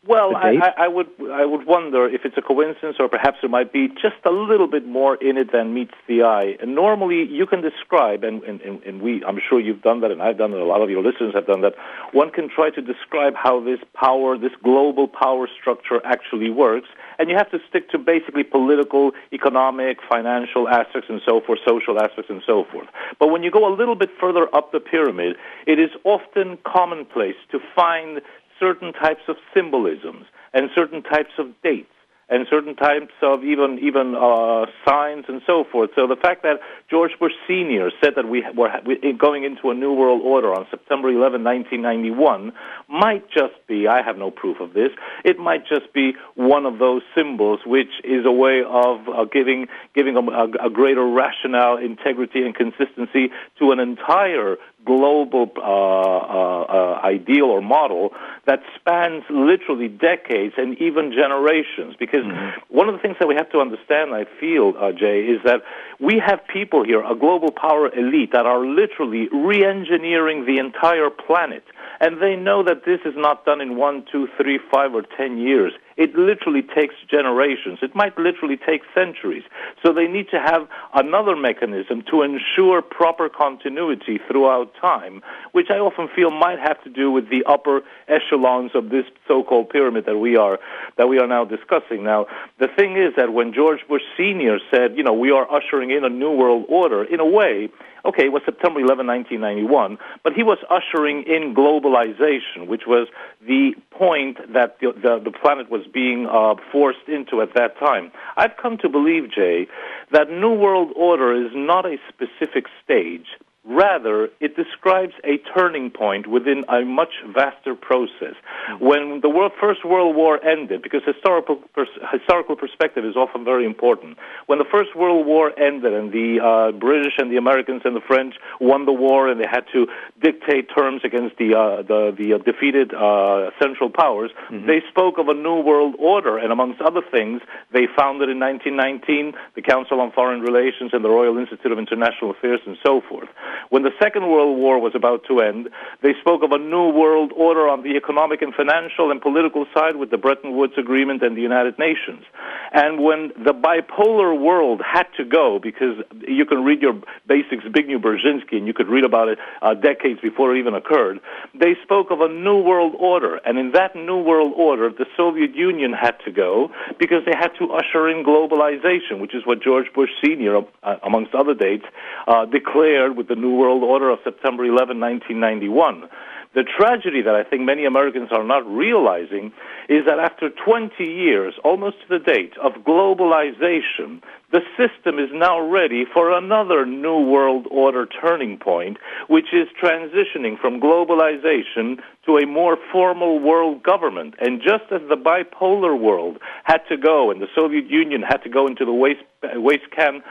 Well, I, I, would I would wonder if it's a coincidence or perhaps there might be just a little bit more in it than meets the eye. And normally you can describe, and, and, and we, I'm sure you've done that, and I've done it, a lot of your listeners have done that, one can try to describe how this power, this global power structure actually works, and you have to stick to basically political, economic, financial aspects and so forth, social aspects and so forth. But when you go a little bit further up the pyramid, it is often commonplace to find certain types of symbolisms and certain types of dates and certain types of even even uh, signs and so forth. So the fact that George Bush Senior said that we were going into a new world order on September 11, 1991, might just be I have no proof of this. It might just be one of those symbols, which is a way of uh, giving giving a, a greater rationale, integrity, and consistency to an entire global uh, uh, uh, ideal or model that spans literally decades and even generations. Because mm-hmm. one of the things that we have to understand, I feel, uh, Jay, is that we have people here, a global power elite, that are literally re-engineering the entire planet. And they know that this is not done in one, two, three, five, or ten years. It literally takes generations. It might literally take centuries. So they need to have another mechanism to ensure proper continuity throughout time, which I often feel might have to do with the upper echelons of this so-called pyramid that we are that we are now discussing. Now, the thing is that when George Bush Sr. said, you know, we are ushering in a new world order, in a way, okay, it was September 11, 1991, but he was ushering in globalization, which was the point that the, the, the planet was being uh, forced into at that time. I've come to believe, Jay, that New World Order is not a specific stage. Rather, it describes a turning point within a much vaster process. When the world, First World War ended, because historical, pers- historical perspective is often very important, when the First World War ended and the uh, British and the Americans and the French won the war and they had to dictate terms against the, uh, the, the uh, defeated uh, Central Powers, mm-hmm. they spoke of a new world order, and amongst other things, they founded in 1919 the Council on Foreign Relations and the Royal Institute of International Affairs and so forth. When the Second World War was about to end, they spoke of a new world order on the economic and financial and political side with the Bretton Woods Agreement and the United Nations. And when the bipolar world had to go, because you can read your basics, Zbigniew Brzezinski, and you could read about it uh, decades before it even occurred, they spoke of a new world order. And in that new world order, the Soviet Union had to go because they had to usher in globalization, which is what George Bush Sr., uh, amongst other dates, uh, declared with the New World Order of September 11, 1991. The tragedy that I think many Americans are not realizing is that after 20 years, almost to the date, of globalization, the system is now ready for another New World Order turning point, which is transitioning from globalization to a more formal world government. And just as the bipolar world had to go and the Soviet Union had to go into the waste, waste can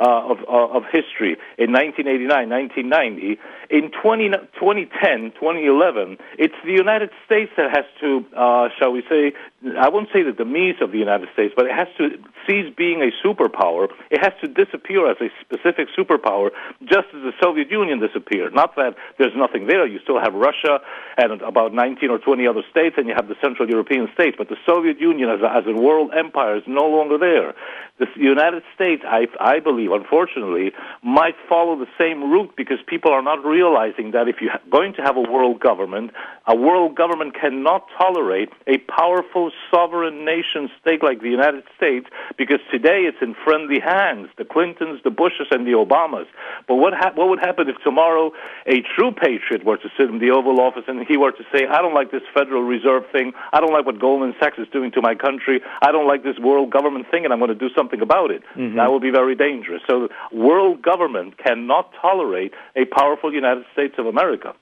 uh, of, uh, of history in 1989, 1990. In 20, 2010, 2011, it's the United States that has to, uh, shall we say, I won't say the demise of the United States, but it has to cease being a superpower. It has to disappear as a specific superpower, just as the Soviet Union disappeared. Not that there's nothing there. You still have Russia and about 19 or 20 other states, and you have the Central European states. But the Soviet Union as a, as a world empire is no longer there. The United States, I, I believe, unfortunately, might follow the same route because people are not realizing that if you're going to have a world government, a world government cannot tolerate a powerful sovereign nation state like the United States because today it's in friendly hands, the Clintons, the Bushes, and the Obamas. But what, ha- what would happen if tomorrow a true patriot were to sit in the Oval Office and he were to say, I don't like this Federal Reserve thing, I don't like what Goldman Sachs is doing to my country, I don't like this world government thing, and I'm going to do something about it. Mm-hmm. That would be very dangerous. So world government cannot tolerate a powerful United States of America.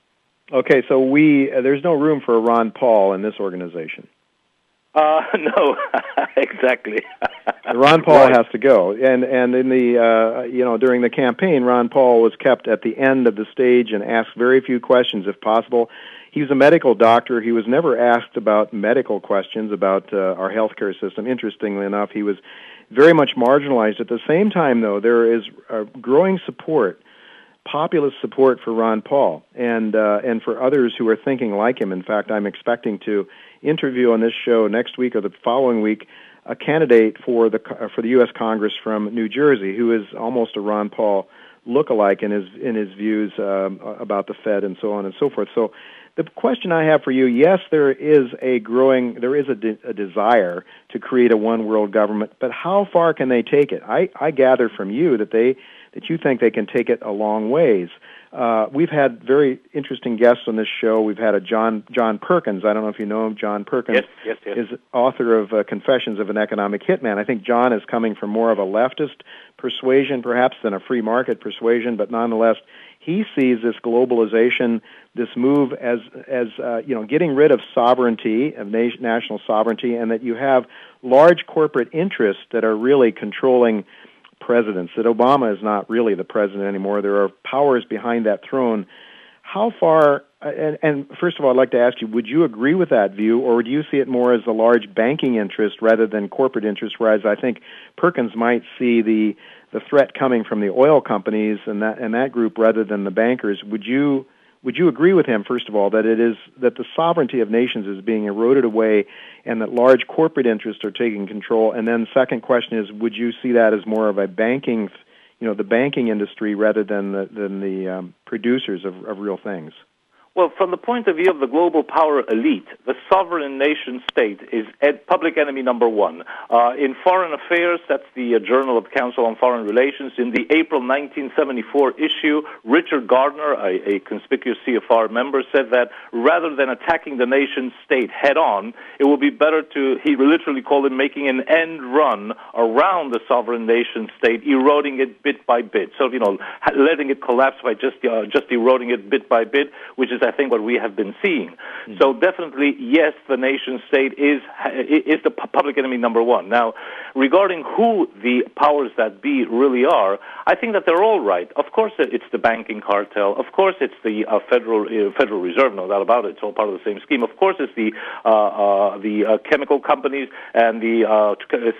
Okay, so we uh, there's no room for Ron Paul in this organization. Uh, no, exactly. Ron Paul right. has to go, and and in the uh, you know during the campaign, Ron Paul was kept at the end of the stage and asked very few questions, if possible. He was a medical doctor. He was never asked about medical questions about uh, our healthcare system. Interestingly enough, he was very much marginalized. At the same time, though, there is growing support, populist support for Ron Paul, and uh, and for others who are thinking like him. In fact, I'm expecting to interview on this show next week or the following week a candidate for the for the U.S. Congress from New Jersey who is almost a Ron Paul lookalike in his in his views um, about the Fed and so on and so forth. So the question I have for you, yes, there is a growing, there is a, de- a desire to create a one world government, but how far can they take it? I, I gather from you that they that you think they can take it a long ways. Uh, we've had very interesting guests on this show. We've had a John John Perkins. I don't know if you know him. John Perkins yes, yes, yes. is author of uh, Confessions of an Economic Hitman. I think John is coming from more of a leftist persuasion, perhaps, than a free market persuasion, but nonetheless, he sees this globalization, this move as as uh, you know, getting rid of sovereignty of na- national sovereignty, and that you have large corporate interests that are really controlling presidents, that Obama is not really the president anymore. There are powers behind that throne. How far, and, and first of all, I'd like to ask you, would you agree with that view, or would you see it more as a large banking interest rather than corporate interest, whereas I think Perkins might see the, the threat coming from the oil companies and that, and that group rather than the bankers? Would you would you agree with him first of all that it is that the sovereignty of nations is being eroded away and that large corporate interests are taking control? And then second question is would you see that as more of a banking you know the banking industry rather than the than the um, producers of, of real things well, from the point of view of the global power elite, the sovereign nation state is public enemy number one. Uh, in Foreign Affairs, that's the uh, Journal of Council on Foreign Relations, in the April 1974 issue, Richard Gardner, a, a conspicuous CFR member, said that rather than attacking the nation state head on, it would be better to, he literally called it making an end run around the sovereign nation state, eroding it bit by bit. So, you know, letting it collapse by just, uh, just eroding it bit by bit, which is I think, what we have been seeing. Mm-hmm. So definitely, yes, the nation state is is the public enemy number one. Now, regarding who the powers that be really are, I think that they're all right. Of course, it's the banking cartel. Of course, it's the uh, federal uh, Federal Reserve. No doubt about it. It's all part of the same scheme. Of course, it's the uh, uh the uh, chemical companies and the uh,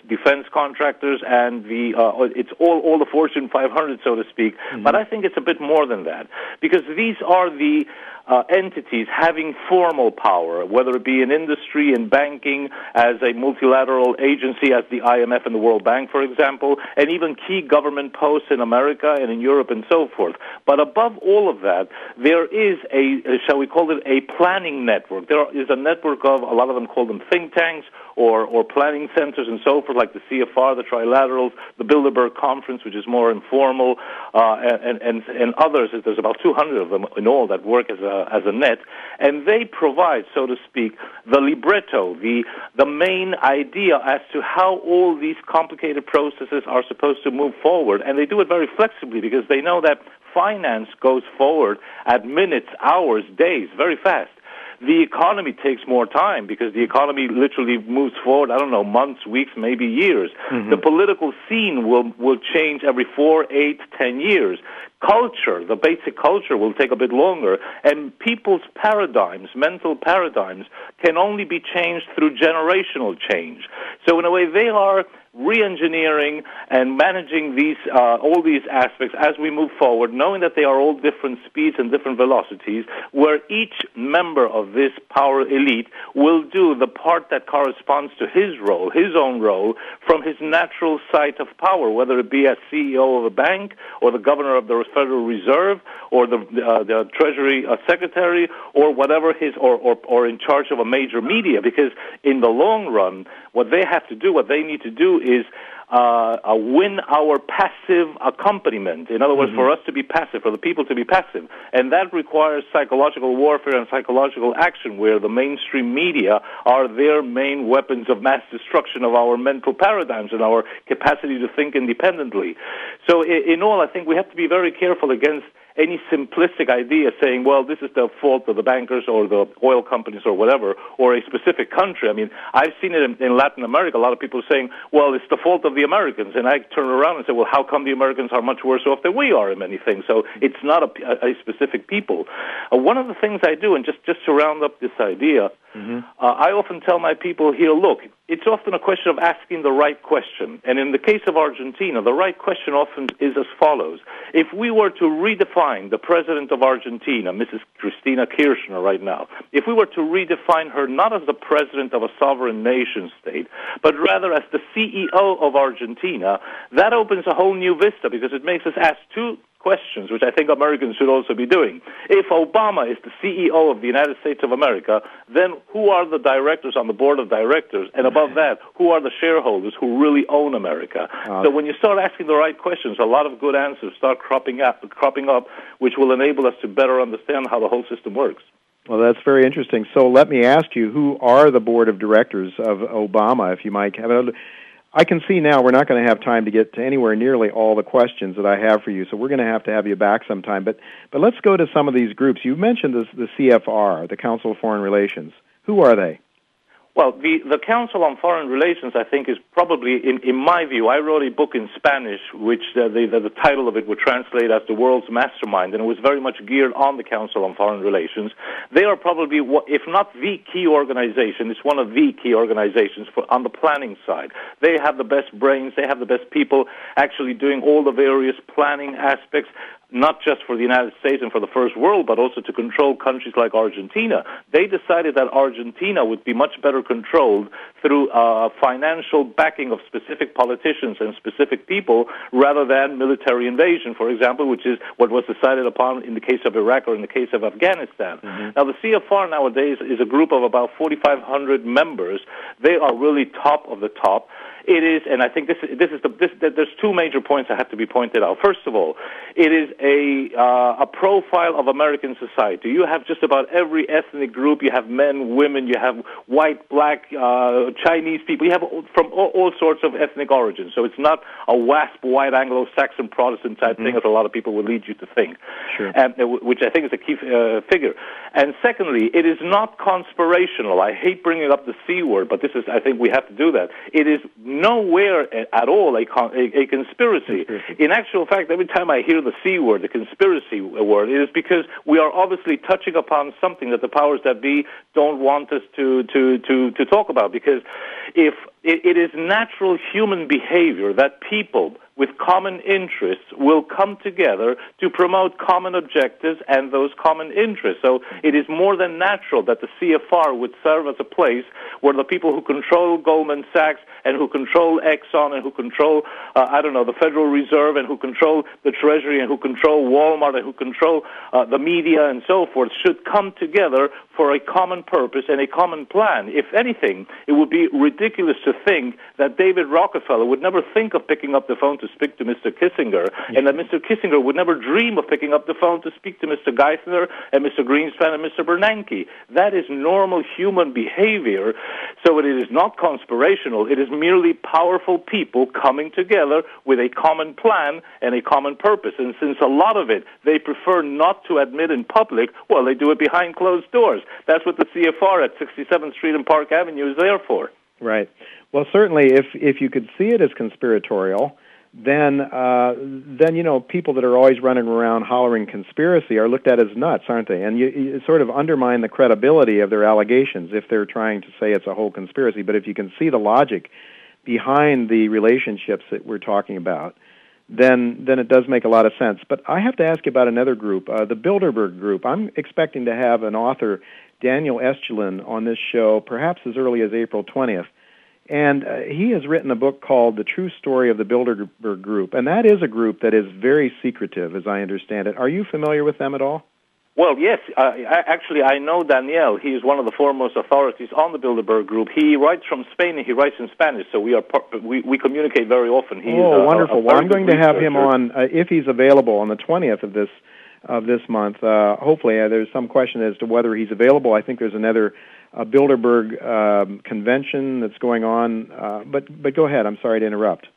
defense contractors and the it's all all the Fortune 500, so to speak. Mm-hmm. But I think it's a bit more than that because these are the uh, entities having formal power, whether it be in industry, in banking, as a multilateral agency, as the IMF and the World Bank, for example, and even key government posts in America and in Europe and so forth. But above all of that, there is a, shall we call it, a planning network. There is a network of, a lot of them call them think tanks or, or planning centers and so forth, like the CFR, the Trilaterals, the Bilderberg Conference, which is more informal, uh, and, and, and others. There's about 200 of them in all that work as a, as a net. And they provide, so to speak, the libretto, the, the main idea as to how all these complicated processes are supposed to move forward. And they do it very flexibly because they know that finance goes forward at minutes, hours, days, very fast the economy takes more time because the economy literally moves forward, I don't know, months, weeks, maybe years. Mm-hmm. The political scene will, will change every four, eight, ten years. Culture, the basic culture will take a bit longer. And people's paradigms, mental paradigms, can only be changed through generational change. So in a way, they are re-engineering and managing these uh, all these aspects as we move forward, knowing that they are all different speeds and different velocities, where each member of this power elite will do the part that corresponds to his role, his own role, from his natural site of power, whether it be as CEO of a bank or the governor of the Federal Reserve or the uh, the Treasury uh, Secretary or whatever his or, or or in charge of a major media, because in the long run, what they have to do, what they need to do is uh, uh, win our passive accompaniment. In other words, mm-hmm. for us to be passive, for the people to be passive. And that requires psychological warfare and psychological action where the mainstream media are their main weapons of mass destruction of our mental paradigms and our capacity to think independently. So in, in all, I think we have to be very careful against any simplistic idea saying, well, this is the fault of the bankers or the oil companies or whatever, or a specific country. I mean, I've seen it in, in Latin America. A lot of people saying, well, it's the fault of the Americans. And I turn around and say, well, how come the Americans are much worse off than we are in many things? So it's not a, a specific people. Uh, one of the things I do, and just, just to round up this idea, Mm-hmm. Uh, I often tell my people here, look, it's often a question of asking the right question. And in the case of Argentina, the right question often is as follows. If we were to redefine the president of Argentina, Mrs. Cristina Kirchner right now, if we were to redefine her not as the president of a sovereign nation state, but rather as the CEO of Argentina, that opens a whole new vista because it makes us ask two questions, which I think Americans should also be doing. If Obama is the CEO of the United States of America, then who are the directors on the board of directors? And above that, who are the shareholders who really own America? Uh, so when you start asking the right questions, a lot of good answers start cropping up, cropping up, which will enable us to better understand how the whole system works. Well, that's very interesting. So let me ask you, who are the board of directors of Obama, if you might have it? I can see now we're not going to have time to get to anywhere nearly all the questions that I have for you, so we're going to have to have you back sometime. But but let's go to some of these groups. You mentioned this, the CFR, the Council of Foreign Relations. Who are they? Well, the, the Council on Foreign Relations, I think, is probably, in, in my view, I wrote a book in Spanish, which uh, the, the, the title of it would translate as The World's Mastermind, and it was very much geared on the Council on Foreign Relations. They are probably, if not the key organization, it's one of the key organizations for, on the planning side. They have the best brains, they have the best people actually doing all the various planning aspects not just for the United States and for the First World, but also to control countries like Argentina. They decided that Argentina would be much better controlled through uh, financial backing of specific politicians and specific people rather than military invasion, for example, which is what was decided upon in the case of Iraq or in the case of Afghanistan. Mm-hmm. Now, the CFR nowadays is a group of about 4,500 members. They are really top of the top. It is, and I think this this is the this, there's two major points that have to be pointed out. First of all, it is a uh, a profile of American society. You have just about every ethnic group. You have men, women. You have white, black, uh, Chinese people. You have from all, all sorts of ethnic origins. So it's not a WASP, white Anglo-Saxon Protestant type Mm-hmm. thing, as a lot of people would lead you to think. Sure. And, uh, which I think is a key uh, figure. And secondly, it is not conspirational. I hate bringing up the C word, but this is, I think we have to do that. It is nowhere at all a, con- a, a conspiracy. In actual fact, every time I hear the C word, the conspiracy word, it is because we are obviously touching upon something that the powers that be don't want us to, to, to, to talk about. Because if it, it is natural human behavior that people with common interests will come together to promote common objectives and those common interests. So it is more than natural that the CFR would serve as a place where the people who control Goldman Sachs and who control Exxon and who control, uh, I don't know, the Federal Reserve and who control the Treasury and who control Walmart and who control uh, the media and so forth should come together for a common purpose and a common plan. If anything, it would be ridiculous to think that David Rockefeller would never think of picking up the phone to speak to Mr. Kissinger, and that Mr. Kissinger would never dream of picking up the phone to speak to Mr. Geithner and Mr. Greenspan and Mr. Bernanke. That is normal human behavior, so it is not conspirational. It is merely powerful people coming together with a common plan and a common purpose. And since a lot of it they prefer not to admit in public, well, they do it behind closed doors. That's what the CFR at 67th Street and Park Avenue is there for. Right. Well, certainly, if if you could see it as conspiratorial, then uh, then you know people that are always running around hollering conspiracy are looked at as nuts, aren't they? And you, you sort of undermine the credibility of their allegations if they're trying to say it's a whole conspiracy. But if you can see the logic behind the relationships that we're talking about, then then it does make a lot of sense. But I have to ask you about another group, uh, the Bilderberg Group. I'm expecting to have an author, Daniel Estulin, on this show, perhaps as early as April 20th. And uh, he has written a book called The True Story of the Bilderberg Group. And that is a group that is very secretive, as I understand it. Are you familiar with them at all? Well, yes. Uh, I, actually, I know Daniel. He is one of the foremost authorities on the Bilderberg Group. He writes from Spain and he writes in Spanish, so we are par- we, we communicate very often. He oh, is a, wonderful! A, a well, I'm going to have him on uh, if he's available on the 20th of this of this month. Uh, hopefully, uh, there's some question as to whether he's available. I think there's another uh, Bilderberg um, convention that's going on. Uh, but but go ahead. I'm sorry to interrupt.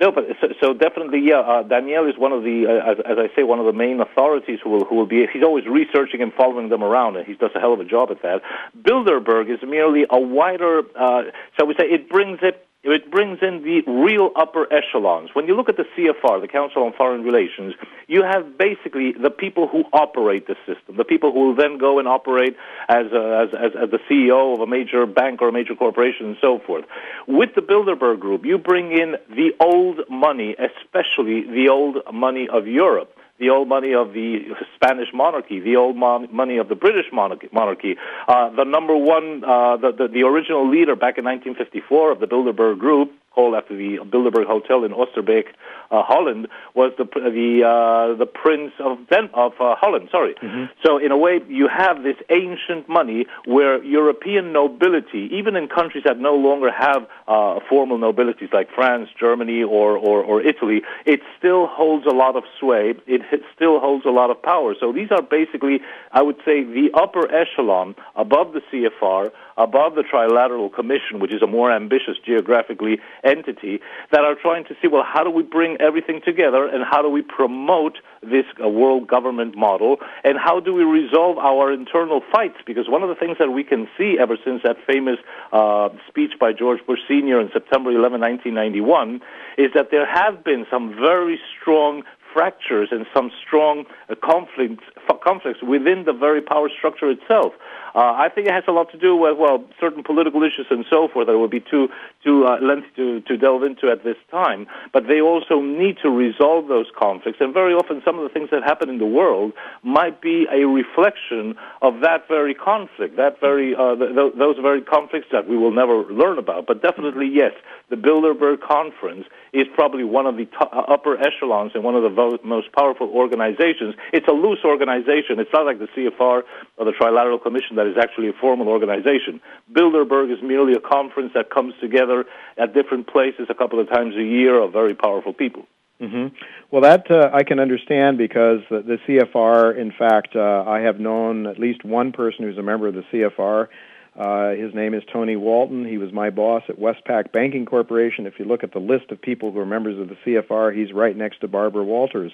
No, but so, so definitely, yeah. Uh, Daniel is one of the, uh, as, as I say, one of the main authorities who will who will be. He's always researching and following them around, and he does a hell of a job at that. Bilderberg is merely a wider, uh, shall we say, it brings it it brings in the real upper echelons. When you look at the CFR, the Council on Foreign Relations, you have basically the people who operate the system, the people who will then go and operate as, a, as, as, as the CEO of a major bank or a major corporation and so forth. With the Bilderberg Group, you bring in the old money, especially the old money of Europe the old money of the Spanish monarchy, the old mon- money of the British monarchy. monarchy. Uh, the number one, uh, the, the, the original leader back in 1954 of the Bilderberg Group, called after the Bilderberg Hotel in Oosterbeek, uh, Holland, was the the uh, the Prince of Den- of uh, Holland. Sorry. Mm-hmm. So in a way, you have this ancient money where European nobility, even in countries that no longer have uh, formal nobilities like France, Germany, or, or or Italy, it still holds a lot of sway. It, it still holds a lot of power. So these are basically, I would say, the upper echelon above the CFR, above the Trilateral Commission, which is a more ambitious geographically entity that are trying to see, well, how do we bring everything together and how do we promote this uh, world government model and how do we resolve our internal fights? Because one of the things that we can see ever since that famous uh, speech by George Bush Sr. in September 11, 1991, is that there have been some very strong fractures and some strong uh, conflicts, conflicts within the very power structure itself. Uh, I think it has a lot to do with well certain political issues and so forth that would be too too uh, lengthy to, to delve into at this time. But they also need to resolve those conflicts, and very often some of the things that happen in the world might be a reflection of that very conflict, that very uh, th- those very conflicts that we will never learn about. But definitely, yes, the Bilderberg Conference is probably one of the t- uh, upper echelons and one of the vo- most powerful organizations. It's a loose organization. It's not like the CFR or the Trilateral Commission that is actually a formal organization. Bilderberg is merely a conference that comes together at different places a couple of times a year of very powerful people. Mm-hmm. Well, that uh, I can understand because the, the CFR, in fact, uh, I have known at least one person who's a member of the CFR. Uh, his name is Tony Walton. He was my boss at Westpac Banking Corporation. If you look at the list of people who are members of the CFR, he's right next to Barbara Walters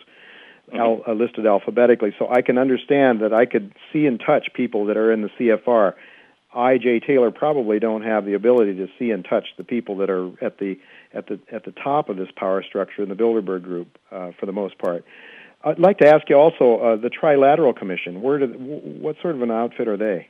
al- uh, listed alphabetically. So I can understand that I could see and touch people that are in the CFR. I, Jay Taylor, probably don't have the ability to see and touch the people that are at the at the at the top of this power structure in the Bilderberg Group, uh, for the most part. I'd like to ask you also uh, the Trilateral Commission. Where did what sort of an outfit are they?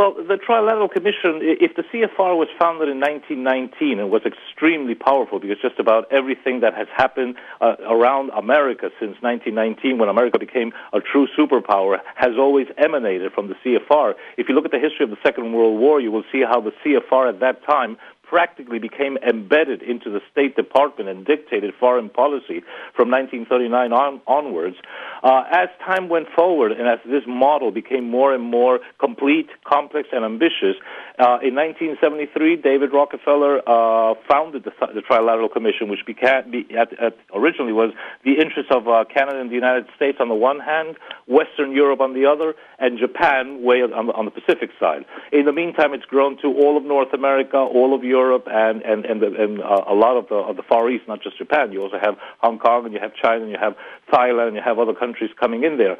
Well, the Trilateral Commission, if the CFR was founded in 1919 and was extremely powerful because just about everything that has happened uh, around America since 1919 when America became a true superpower has always emanated from the CFR. If you look at the history of the Second World War, you will see how the CFR at that time practically became embedded into the State Department and dictated foreign policy from 1939 on, onwards. Uh, as time went forward and as this model became more and more complete, complex, and ambitious, uh, in 1973, David Rockefeller uh, founded the, the, Trilateral Commission, which became, be, at, at, originally was the interests of uh, Canada and the United States on the one hand, Western Europe on the other, and Japan way on on the Pacific side. In the meantime, it's grown to all of North America, all of Europe, Europe and and and, the, and uh, a lot of the of the Far East, not just Japan. You also have Hong Kong, and you have China, and you have Thailand, and you have other countries coming in there.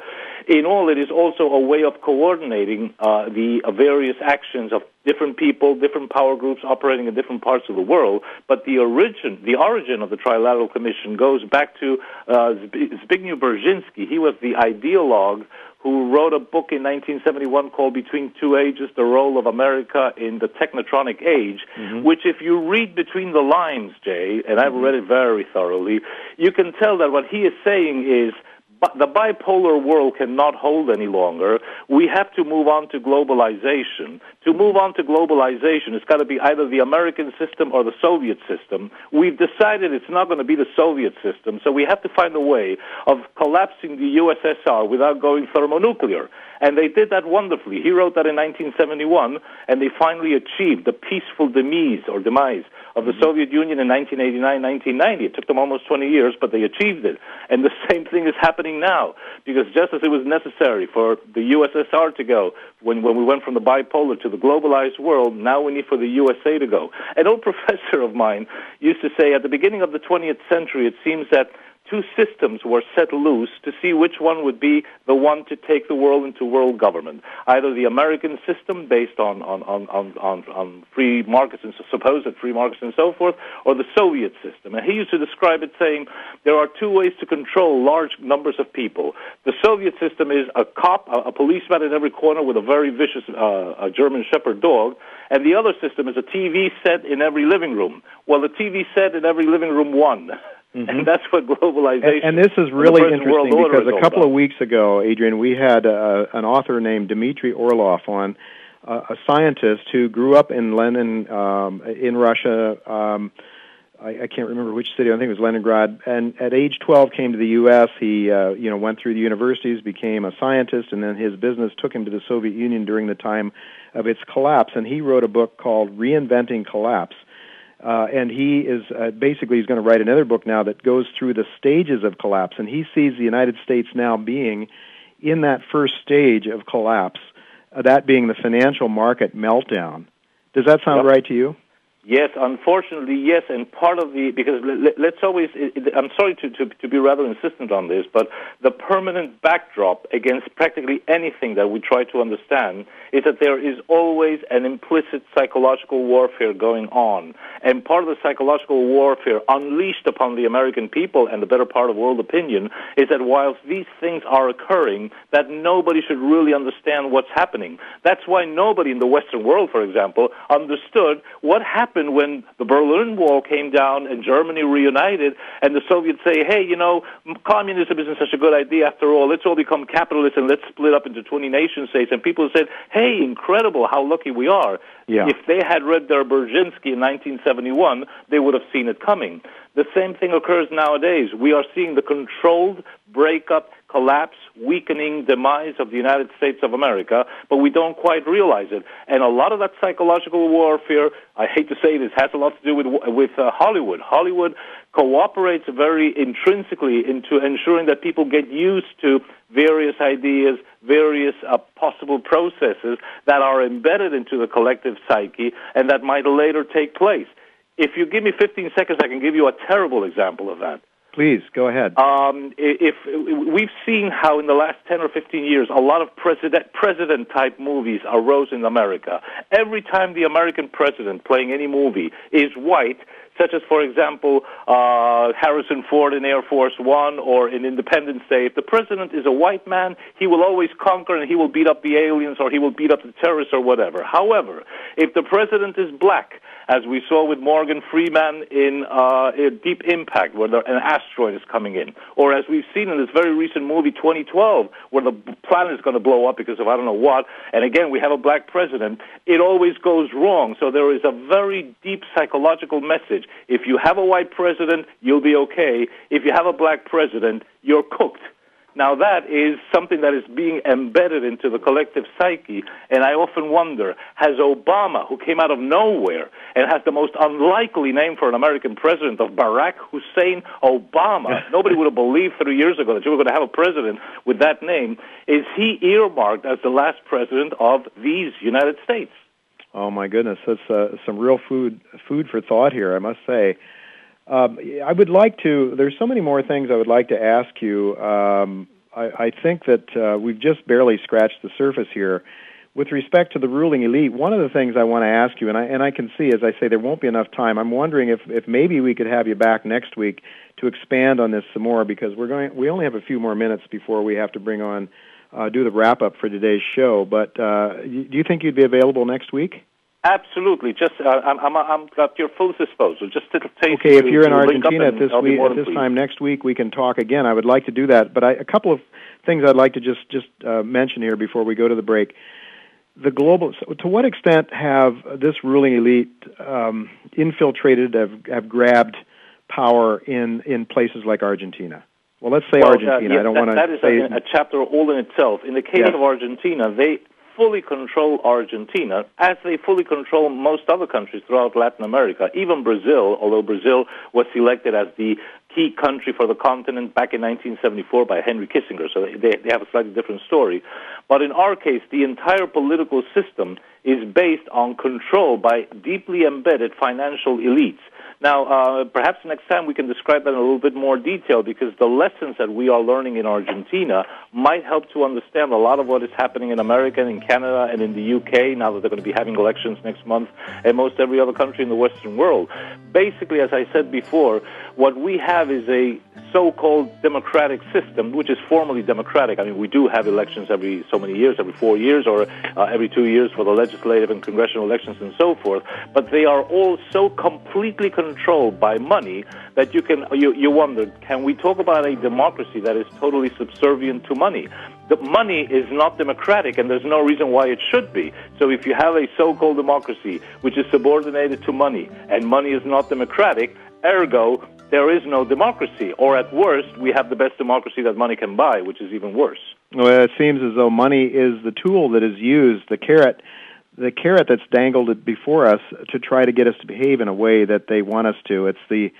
In all, it is also a way of coordinating uh, the various actions of different people, different power groups operating in different parts of the world. But the origin, the origin of the Trilateral Commission goes back to uh, Zbigniew Brzezinski. He was the ideologue who wrote a book in 1971 called Between Two Ages, The Role of America in the Technotronic Age, mm-hmm. which if you read between the lines, Jay, and I've mm-hmm. read it very thoroughly, you can tell that what he is saying is the bipolar world cannot hold any longer. We have to move on to globalization. To move on to globalization, it's got to be either the American system or the Soviet system. We've decided it's not going to be the Soviet system, so we have to find a way of collapsing the USSR without going thermonuclear. And they did that wonderfully. He wrote that in 1971, and they finally achieved the peaceful demise or demise of the mm-hmm. Soviet Union in 1989, 1990. It took them almost 20 years, but they achieved it. And the same thing is happening now, because just as it was necessary for the USSR to go when, when we went from the bipolar to the globalized world, now we need for the USA to go. An old professor of mine used to say at the beginning of the 20th century, it seems that two systems were set loose to see which one would be the one to take the world into world government. Either the American system based on, on, on, on, on, on free markets and supposed free markets and so forth, or the Soviet system. And he used to describe it saying there are two ways to control large numbers of people. The Soviet system is a cop, a, a policeman in every corner with a very vicious uh, a German Shepherd dog, and the other system is a TV set in every living room. Well, the TV set in every living room won. Mm-hmm. And that's what globalization. And, and this is really interesting because a couple of weeks ago, Adrian, we had uh, an author named Dmitry Orlov on, uh, a scientist who grew up in Lenin, um, in Russia. Um, I, I can't remember which city. I think it was Leningrad. And at age 12, came to the U.S. He, uh, you know, went through the universities, became a scientist, and then his business took him to the Soviet Union during the time of its collapse. And he wrote a book called Reinventing Collapse uh, and he is uh, basically he's going to write another book now that goes through the stages of collapse, and he sees the United States now being in that first stage of collapse, uh, that being the financial market meltdown. Does that sound yep. right to you? Yes, unfortunately, yes, and part of the because let's always. I'm sorry to, to to be rather insistent on this, but the permanent backdrop against practically anything that we try to understand is that there is always an implicit psychological warfare going on, and part of the psychological warfare unleashed upon the American people and the better part of world opinion is that whilst these things are occurring, that nobody should really understand what's happening. That's why nobody in the Western world, for example, understood what happened happened when the Berlin Wall came down and Germany reunited, and the Soviets say, hey, you know, communism isn't such a good idea after all. Let's all become capitalists and let's split up into 20 nation states. And people said, hey, incredible, how lucky we are. Yeah. If they had read their Brzezinski in 1971, they would have seen it coming. The same thing occurs nowadays. We are seeing the controlled breakup, collapse, weakening demise of the United States of America, but we don't quite realize it. And a lot of that psychological warfare, I hate to say this, has a lot to do with with uh, Hollywood. Hollywood cooperates very intrinsically into ensuring that people get used to various ideas, various uh, possible processes that are embedded into the collective psyche and that might later take place. If you give me 15 seconds, I can give you a terrible example of that. Please go ahead. Um, if, if we've seen how in the last 10 or 15 years a lot of president president type movies arose in America. Every time the American president playing any movie is white, such as, for example, uh, Harrison Ford in Air Force One or in Independence Day. If the president is a white man, he will always conquer and he will beat up the aliens or he will beat up the terrorists or whatever. However, if the president is black, as we saw with Morgan Freeman in uh, Deep Impact, where an asteroid is coming in, or as we've seen in this very recent movie 2012, where the planet is going to blow up because of I don't know what, and again we have a black president, it always goes wrong. So there is a very deep psychological message. If you have a white president, you'll be okay. If you have a black president, you're cooked. Now that is something that is being embedded into the collective psyche, and I often wonder, has Obama, who came out of nowhere and has the most unlikely name for an American president of Barack Hussein Obama, nobody would have believed three years ago that you were going to have a president with that name, is he earmarked as the last president of these United States? Oh my goodness, that's uh, some real food food for thought here, I must say. Um, I would like to. There's so many more things I would like to ask you. Um, I, I think that uh, we've just barely scratched the surface here. With respect to the ruling elite, one of the things I want to ask you, and I and I can see, as I say, there won't be enough time. I'm wondering if if maybe we could have you back next week to expand on this some more because we're going. We only have a few more minutes before we have to bring on uh, do the wrap up for today's show. But uh, do you think you'd be available next week? Absolutely. Just uh, I'm, I'm I'm at your full disposal. Just to take. Okay, if you're in Argentina at this week, at this time next week, we can talk again. I would like to do that, but I, a couple of things I'd like to just just uh, mention here before we go to the break. The global. So to what extent have this ruling elite um, infiltrated, have have grabbed power in in places like Argentina? Well, let's say well, Argentina. Uh, I don't want to That is say a, a, chapter all in itself. In the case yes. of Argentina, they fully control Argentina, as they fully control most other countries throughout Latin America, even Brazil, although Brazil was selected as the key country for the continent back in 1974 by Henry Kissinger, so they, they have a slightly different story. But in our case, the entire political system is based on control by deeply embedded financial elites. Now, uh, perhaps next time we can describe that in a little bit more detail because the lessons that we are learning in Argentina might help to understand a lot of what is happening in America and in Canada and in the UK now that they're going to be having elections next month and most every other country in the Western world. Basically, as I said before, what we have is a so-called democratic system, which is formally democratic. I mean, we do have elections every so many years, every four years, or uh, every two years for the legislative and congressional elections and so forth. But they are all so completely controlled by money that you can you, you wonder, can we talk about a democracy that is totally subservient to money? The money is not democratic, and there's no reason why it should be. So if you have a so-called democracy which is subordinated to money, and money is not democratic, ergo there is no democracy, or at worst, we have the best democracy that money can buy, which is even worse. Well, it seems as though money is the tool that is used, the carrot, the carrot that's dangled before us to try to get us to behave in a way that they want us to. It's the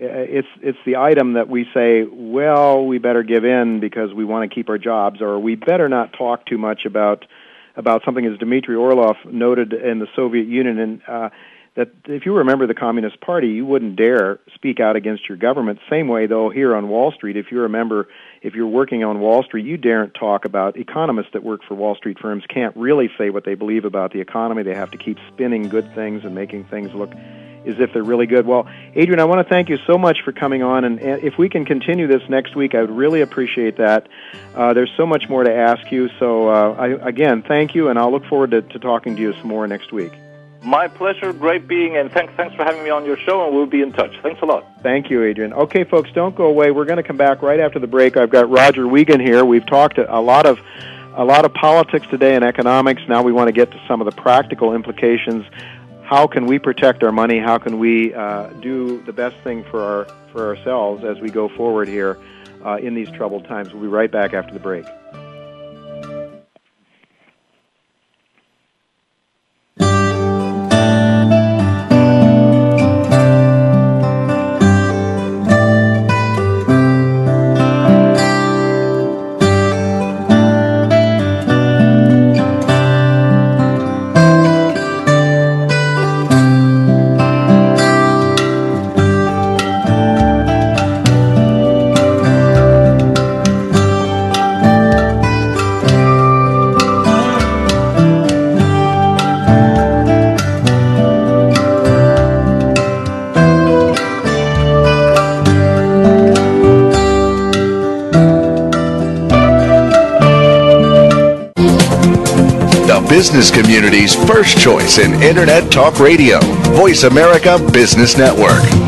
it's it's the item that we say, well, we better give in because we want to keep our jobs, or we better not talk too much about about something as Dmitry Orlov noted in the Soviet Union and. Uh, that if you were remember the Communist Party, you wouldn't dare speak out against your government. Same way, though, here on Wall Street, if you remember, if you're working on Wall Street, you daren't talk about economists that work for Wall Street firms can't really say what they believe about the economy. They have to keep spinning good things and making things look as if they're really good. Well, Adrian, I want to thank you so much for coming on, and if we can continue this next week, I would really appreciate that. Uh, there's so much more to ask you. So, uh, I, again, thank you, and I'll look forward to, to talking to you some more next week. My pleasure. Great being, and thanks, thanks for having me on your show, and we'll be in touch. Thanks a lot. Thank you, Adrian. Okay, folks, don't go away. We're going to come back right after the break. I've got Roger Wiegand here. We've talked a lot of a lot of politics today and economics. Now we want to get to some of the practical implications. How can we protect our money? How can we uh, do the best thing for our for ourselves as we go forward here uh, in these troubled times? We'll be right back after the break. First choice in Internet Talk Radio. Voice America Business Network.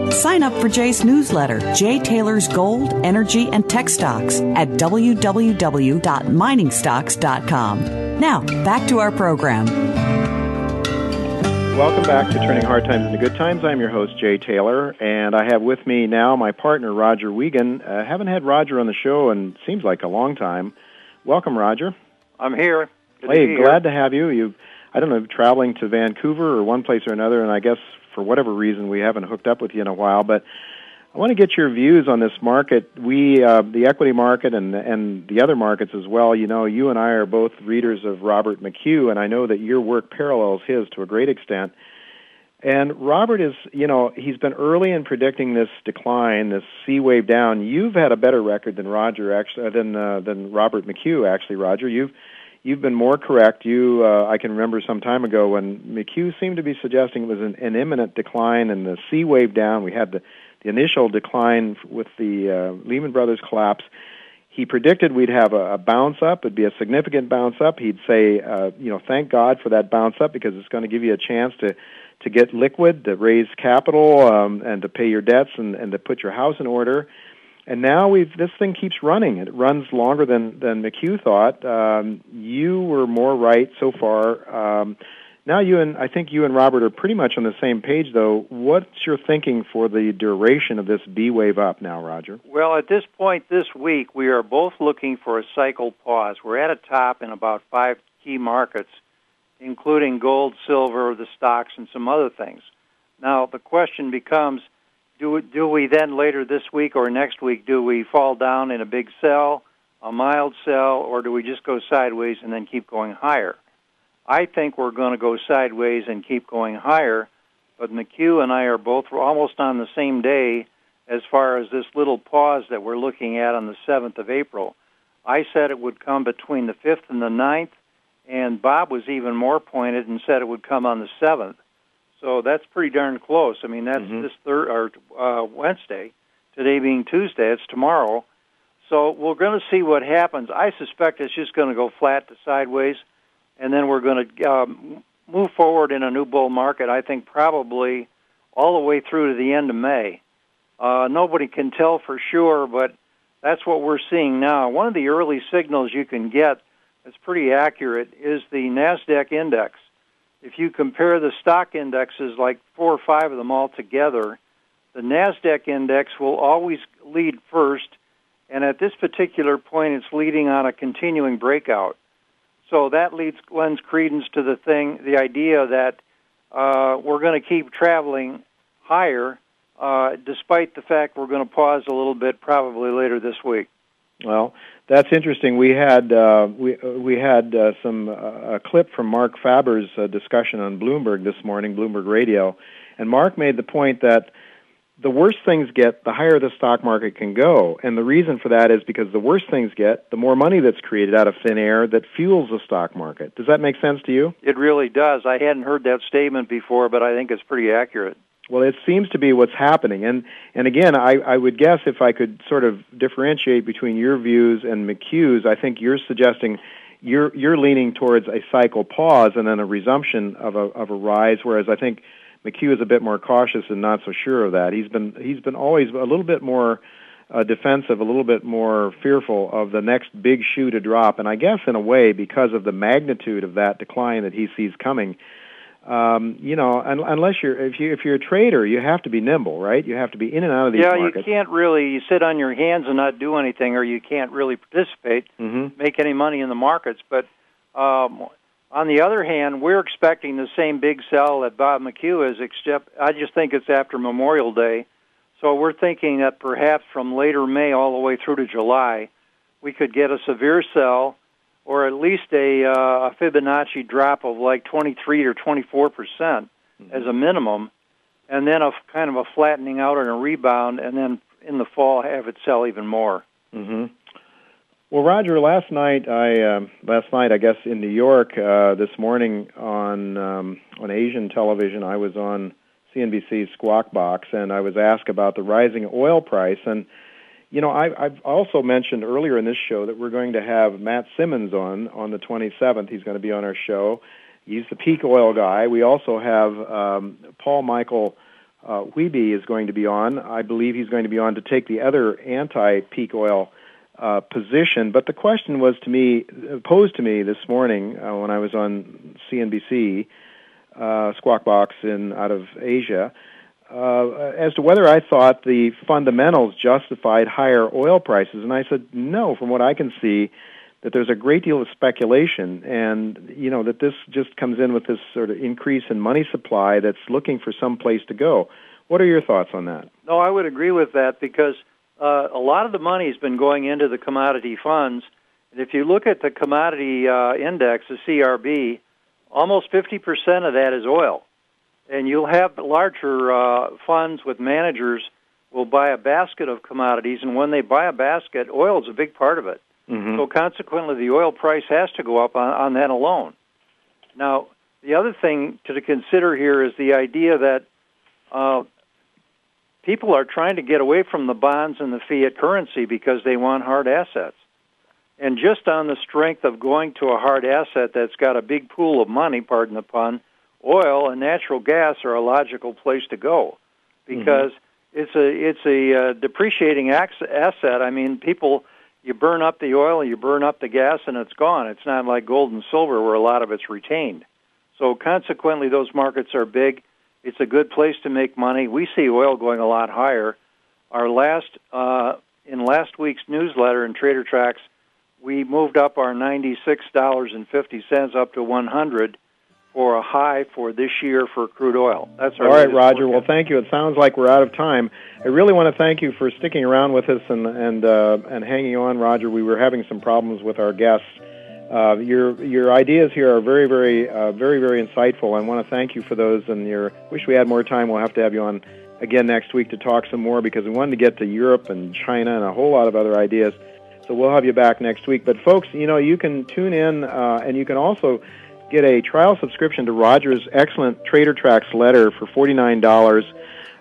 Sign up for Jay's newsletter, Jay Taylor's Gold, Energy, and Tech Stocks at www.miningstocks.com. Now, back to our program. Welcome back to Turning Hard Times into Good Times. I'm your host, Jay Taylor, and I have with me now my partner, Roger Wiegand. Uh, haven't had Roger on the show in seems like a long time. Welcome, Roger. I'm here. Good hey, to glad to have you. You I don't know, traveling to Vancouver or one place or another, and I guess for whatever reason we haven't hooked up with you in a while, but I want to get your views on this market. We, uh, the equity market and and the other markets as well. You know, you and I are both readers of Robert McHugh, and I know that your work parallels his to a great extent. And Robert is, you know, he's been early in predicting this decline, this C wave down. You've had a better record than Roger, actually, than uh, than Robert McHugh. Actually, Roger, you've you've been more correct. You, uh, I can remember some time ago when McHugh seemed to be suggesting it was an, an imminent decline and the C wave down. We had the, the initial decline with the uh, Lehman Brothers collapse. he predicted we'd have a, a bounce up. It'd be a significant bounce up. He'd say, uh, you know, thank God for that bounce up because it's going to give you a chance to to get liquid, to raise capital, um, and to pay your debts and, and to put your house in order. And now we've this thing keeps running. It runs longer than than McHugh thought. Um, you were more right so far. Um, now you and I think you and Robert are pretty much on the same page, though. What's your thinking for the duration of this B wave up now, Roger? Well, at this point this week, we are both looking for a cycle pause. We're at a top in about five key markets, including gold, silver, the stocks, and some other things. Now the question becomes: Do do we then later this week or next week do we fall down in a big sell, a mild sell, or do we just go sideways and then keep going higher? I think we're going to go sideways and keep going higher, but McHugh and I are both almost on the same day as far as this little pause that we're looking at on the 7th of April. I said it would come between the 5th and the 9th, and Bob was even more pointed and said it would come on the 7th. So that's pretty darn close. I mean, that's Mm-hmm. this third or uh, Wednesday. Today being Tuesday, it's tomorrow. So we're going to see what happens. I suspect it's just going to go flat to sideways and then we're going to um, move forward in a new bull market. I think probably all the way through to the end of May. Uh, nobody can tell for sure, but that's what we're seeing now. One of the early signals you can get that's pretty accurate is the Nasdaq index. If you compare the stock indexes, like four or five of them all together, the Nasdaq index will always lead first, and at this particular point, it's leading on a continuing breakout. So that leads lends credence to the thing, the idea that uh, we're going to keep traveling higher, uh, despite the fact we're going to pause a little bit probably later this week. Well, that's interesting. We had uh, we uh, we had uh, some uh, a clip from Marc Faber's uh, discussion on Bloomberg this morning, Bloomberg Radio, and Marc made the point that the worse things get, the higher the stock market can go. And the reason for that is because the worse things get, the more money that's created out of thin air that fuels the stock market. Does that make sense to you? It really does. I hadn't heard that statement before, but I think it's pretty accurate. Well, it seems to be what's happening, and and again, I, I would guess if I could sort of differentiate between your views and McHugh's, I think you're suggesting you're you're leaning towards a cycle pause and then a resumption of a of a rise, whereas I think McHugh is a bit more cautious and not so sure of that. He's been he's been always a little bit more uh, defensive, a little bit more fearful of the next big shoe to drop, and I guess in a way because of the magnitude of that decline that he sees coming um, you know, un- unless you're if you if you're a trader, you have to be nimble, right? You have to be in and out of these yeah, markets. you can't really you sit on your hands and not do anything, or you can't really participate, Mm-hmm. make any money in the markets. But um, on the other hand, we're expecting the same big sell that Bob McHugh is, except I just think it's after Memorial Day. So we're thinking that perhaps from later May all the way through to July, we could get a severe sell or at least a, uh, a Fibonacci drop of like 23 or 24 percent as a minimum, and then a kind of a flattening out and a rebound, and then in the fall have it sell even more. hmm Well, Roger, last night I um last night I guess in New York uh, this morning on um, on Asian television I was on CNBC's Squawk Box and I was asked about the rising oil price and you know I, I've also mentioned earlier in this show that we're going to have Matt Simmons on on the 27th. He's going to be on our show. He's the peak oil guy. We also have um, Paul Michael uh, Wihbey is going to be on. I believe he's going to be on to take the other anti-peak oil uh, position. But the question was to me posed to me this morning uh, when I was on CNBC, uh, Squawk Box in out of Asia, uh, as to whether I thought the fundamentals justified higher oil prices, and I said no. From what I can see, that there's a great deal of speculation, and you know that this just comes in with this sort of increase in money supply that's looking for some place to go. What are your thoughts on that? No, I would agree with that because uh, a lot of the money has been going into the commodity funds. And if you look at the commodity uh, index, the CRB, almost 50% of that is oil. And you'll have larger uh, funds with managers will buy a basket of commodities, and when they buy a basket, oil is a big part of it. Mm-hmm. So consequently, the oil price has to go up on, on that alone. Now, the other thing to consider here is the idea that uh, people are trying to get away from the bonds and the fiat currency because they want hard assets. And just on the strength of going to a hard asset that's got a big pool of money, pardon the pun, oil and natural gas are a logical place to go because mm-hmm. it's a it's a uh, depreciating asset. I mean, people you burn up the oil, you burn up the gas, and it's gone. It's not like gold and silver where a lot of it's retained. So consequently, those markets are big. It's a good place to make money. We see oil going a lot higher. Our last uh, in last week's newsletter in Trader Tracks, we moved up our ninety-six dollars and fifty cents up to one hundred for a high for this year for crude oil. That's all right, Roger. Forecast. Well, thank you. It sounds like we're out of time. I really want to thank you for sticking around with us and and uh, and hanging on, Roger. We were having some problems with our guests. Uh, your your ideas here are very very uh, very very insightful. I want to thank you for those. And your wish we had more time. We'll have to have you on again next week to talk some more because we wanted to get to Europe and China and a whole lot of other ideas. So we'll have you back next week. But folks, you know you can tune in uh, and you can also get a trial subscription to Roger's excellent Trader Tracks letter for forty nine dollars.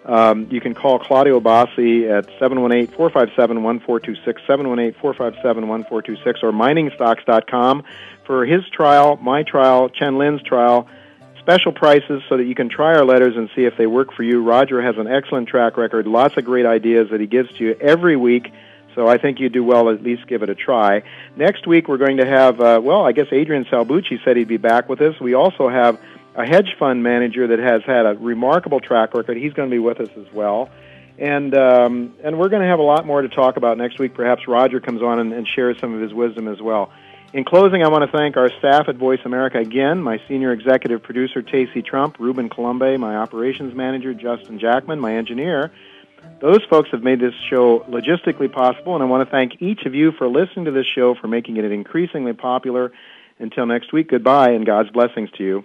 Um, you can call Claudio Bassi at 718-457-1426, 718-457-1426, or miningstocks.com for his trial, my trial, Chen Lin's trial, special prices so that you can try our letters and see if they work for you. Roger has an excellent track record, lots of great ideas that he gives to you every week. So I think you do well at least give it a try. Next week we're going to have, uh, well, I guess Adrian Salbuchi said he'd be back with us. We also have a hedge fund manager that has had a remarkable track record. He's going to be with us as well. And um, and we're going to have a lot more to talk about next week. Perhaps Roger comes on and, and shares some of his wisdom as well. In closing, I want to thank our staff at Voice America again, my senior executive producer, Tacey Trump, Ruben Colombe, my operations manager, Justin Jackman, my engineer. Those folks have made this show logistically possible, and I want to thank each of you for listening to this show, for making it increasingly popular. Until next week, goodbye, and God's blessings to you.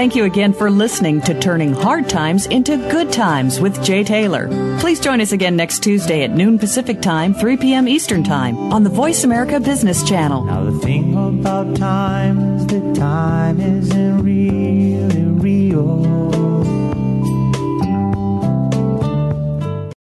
Thank you again for listening to Turning Hard Times into Good Times with Jay Taylor. Please join us again next Tuesday at noon Pacific Time, 3 p.m. Eastern Time on the Voice America Business Channel. Now, the thing about time is that time is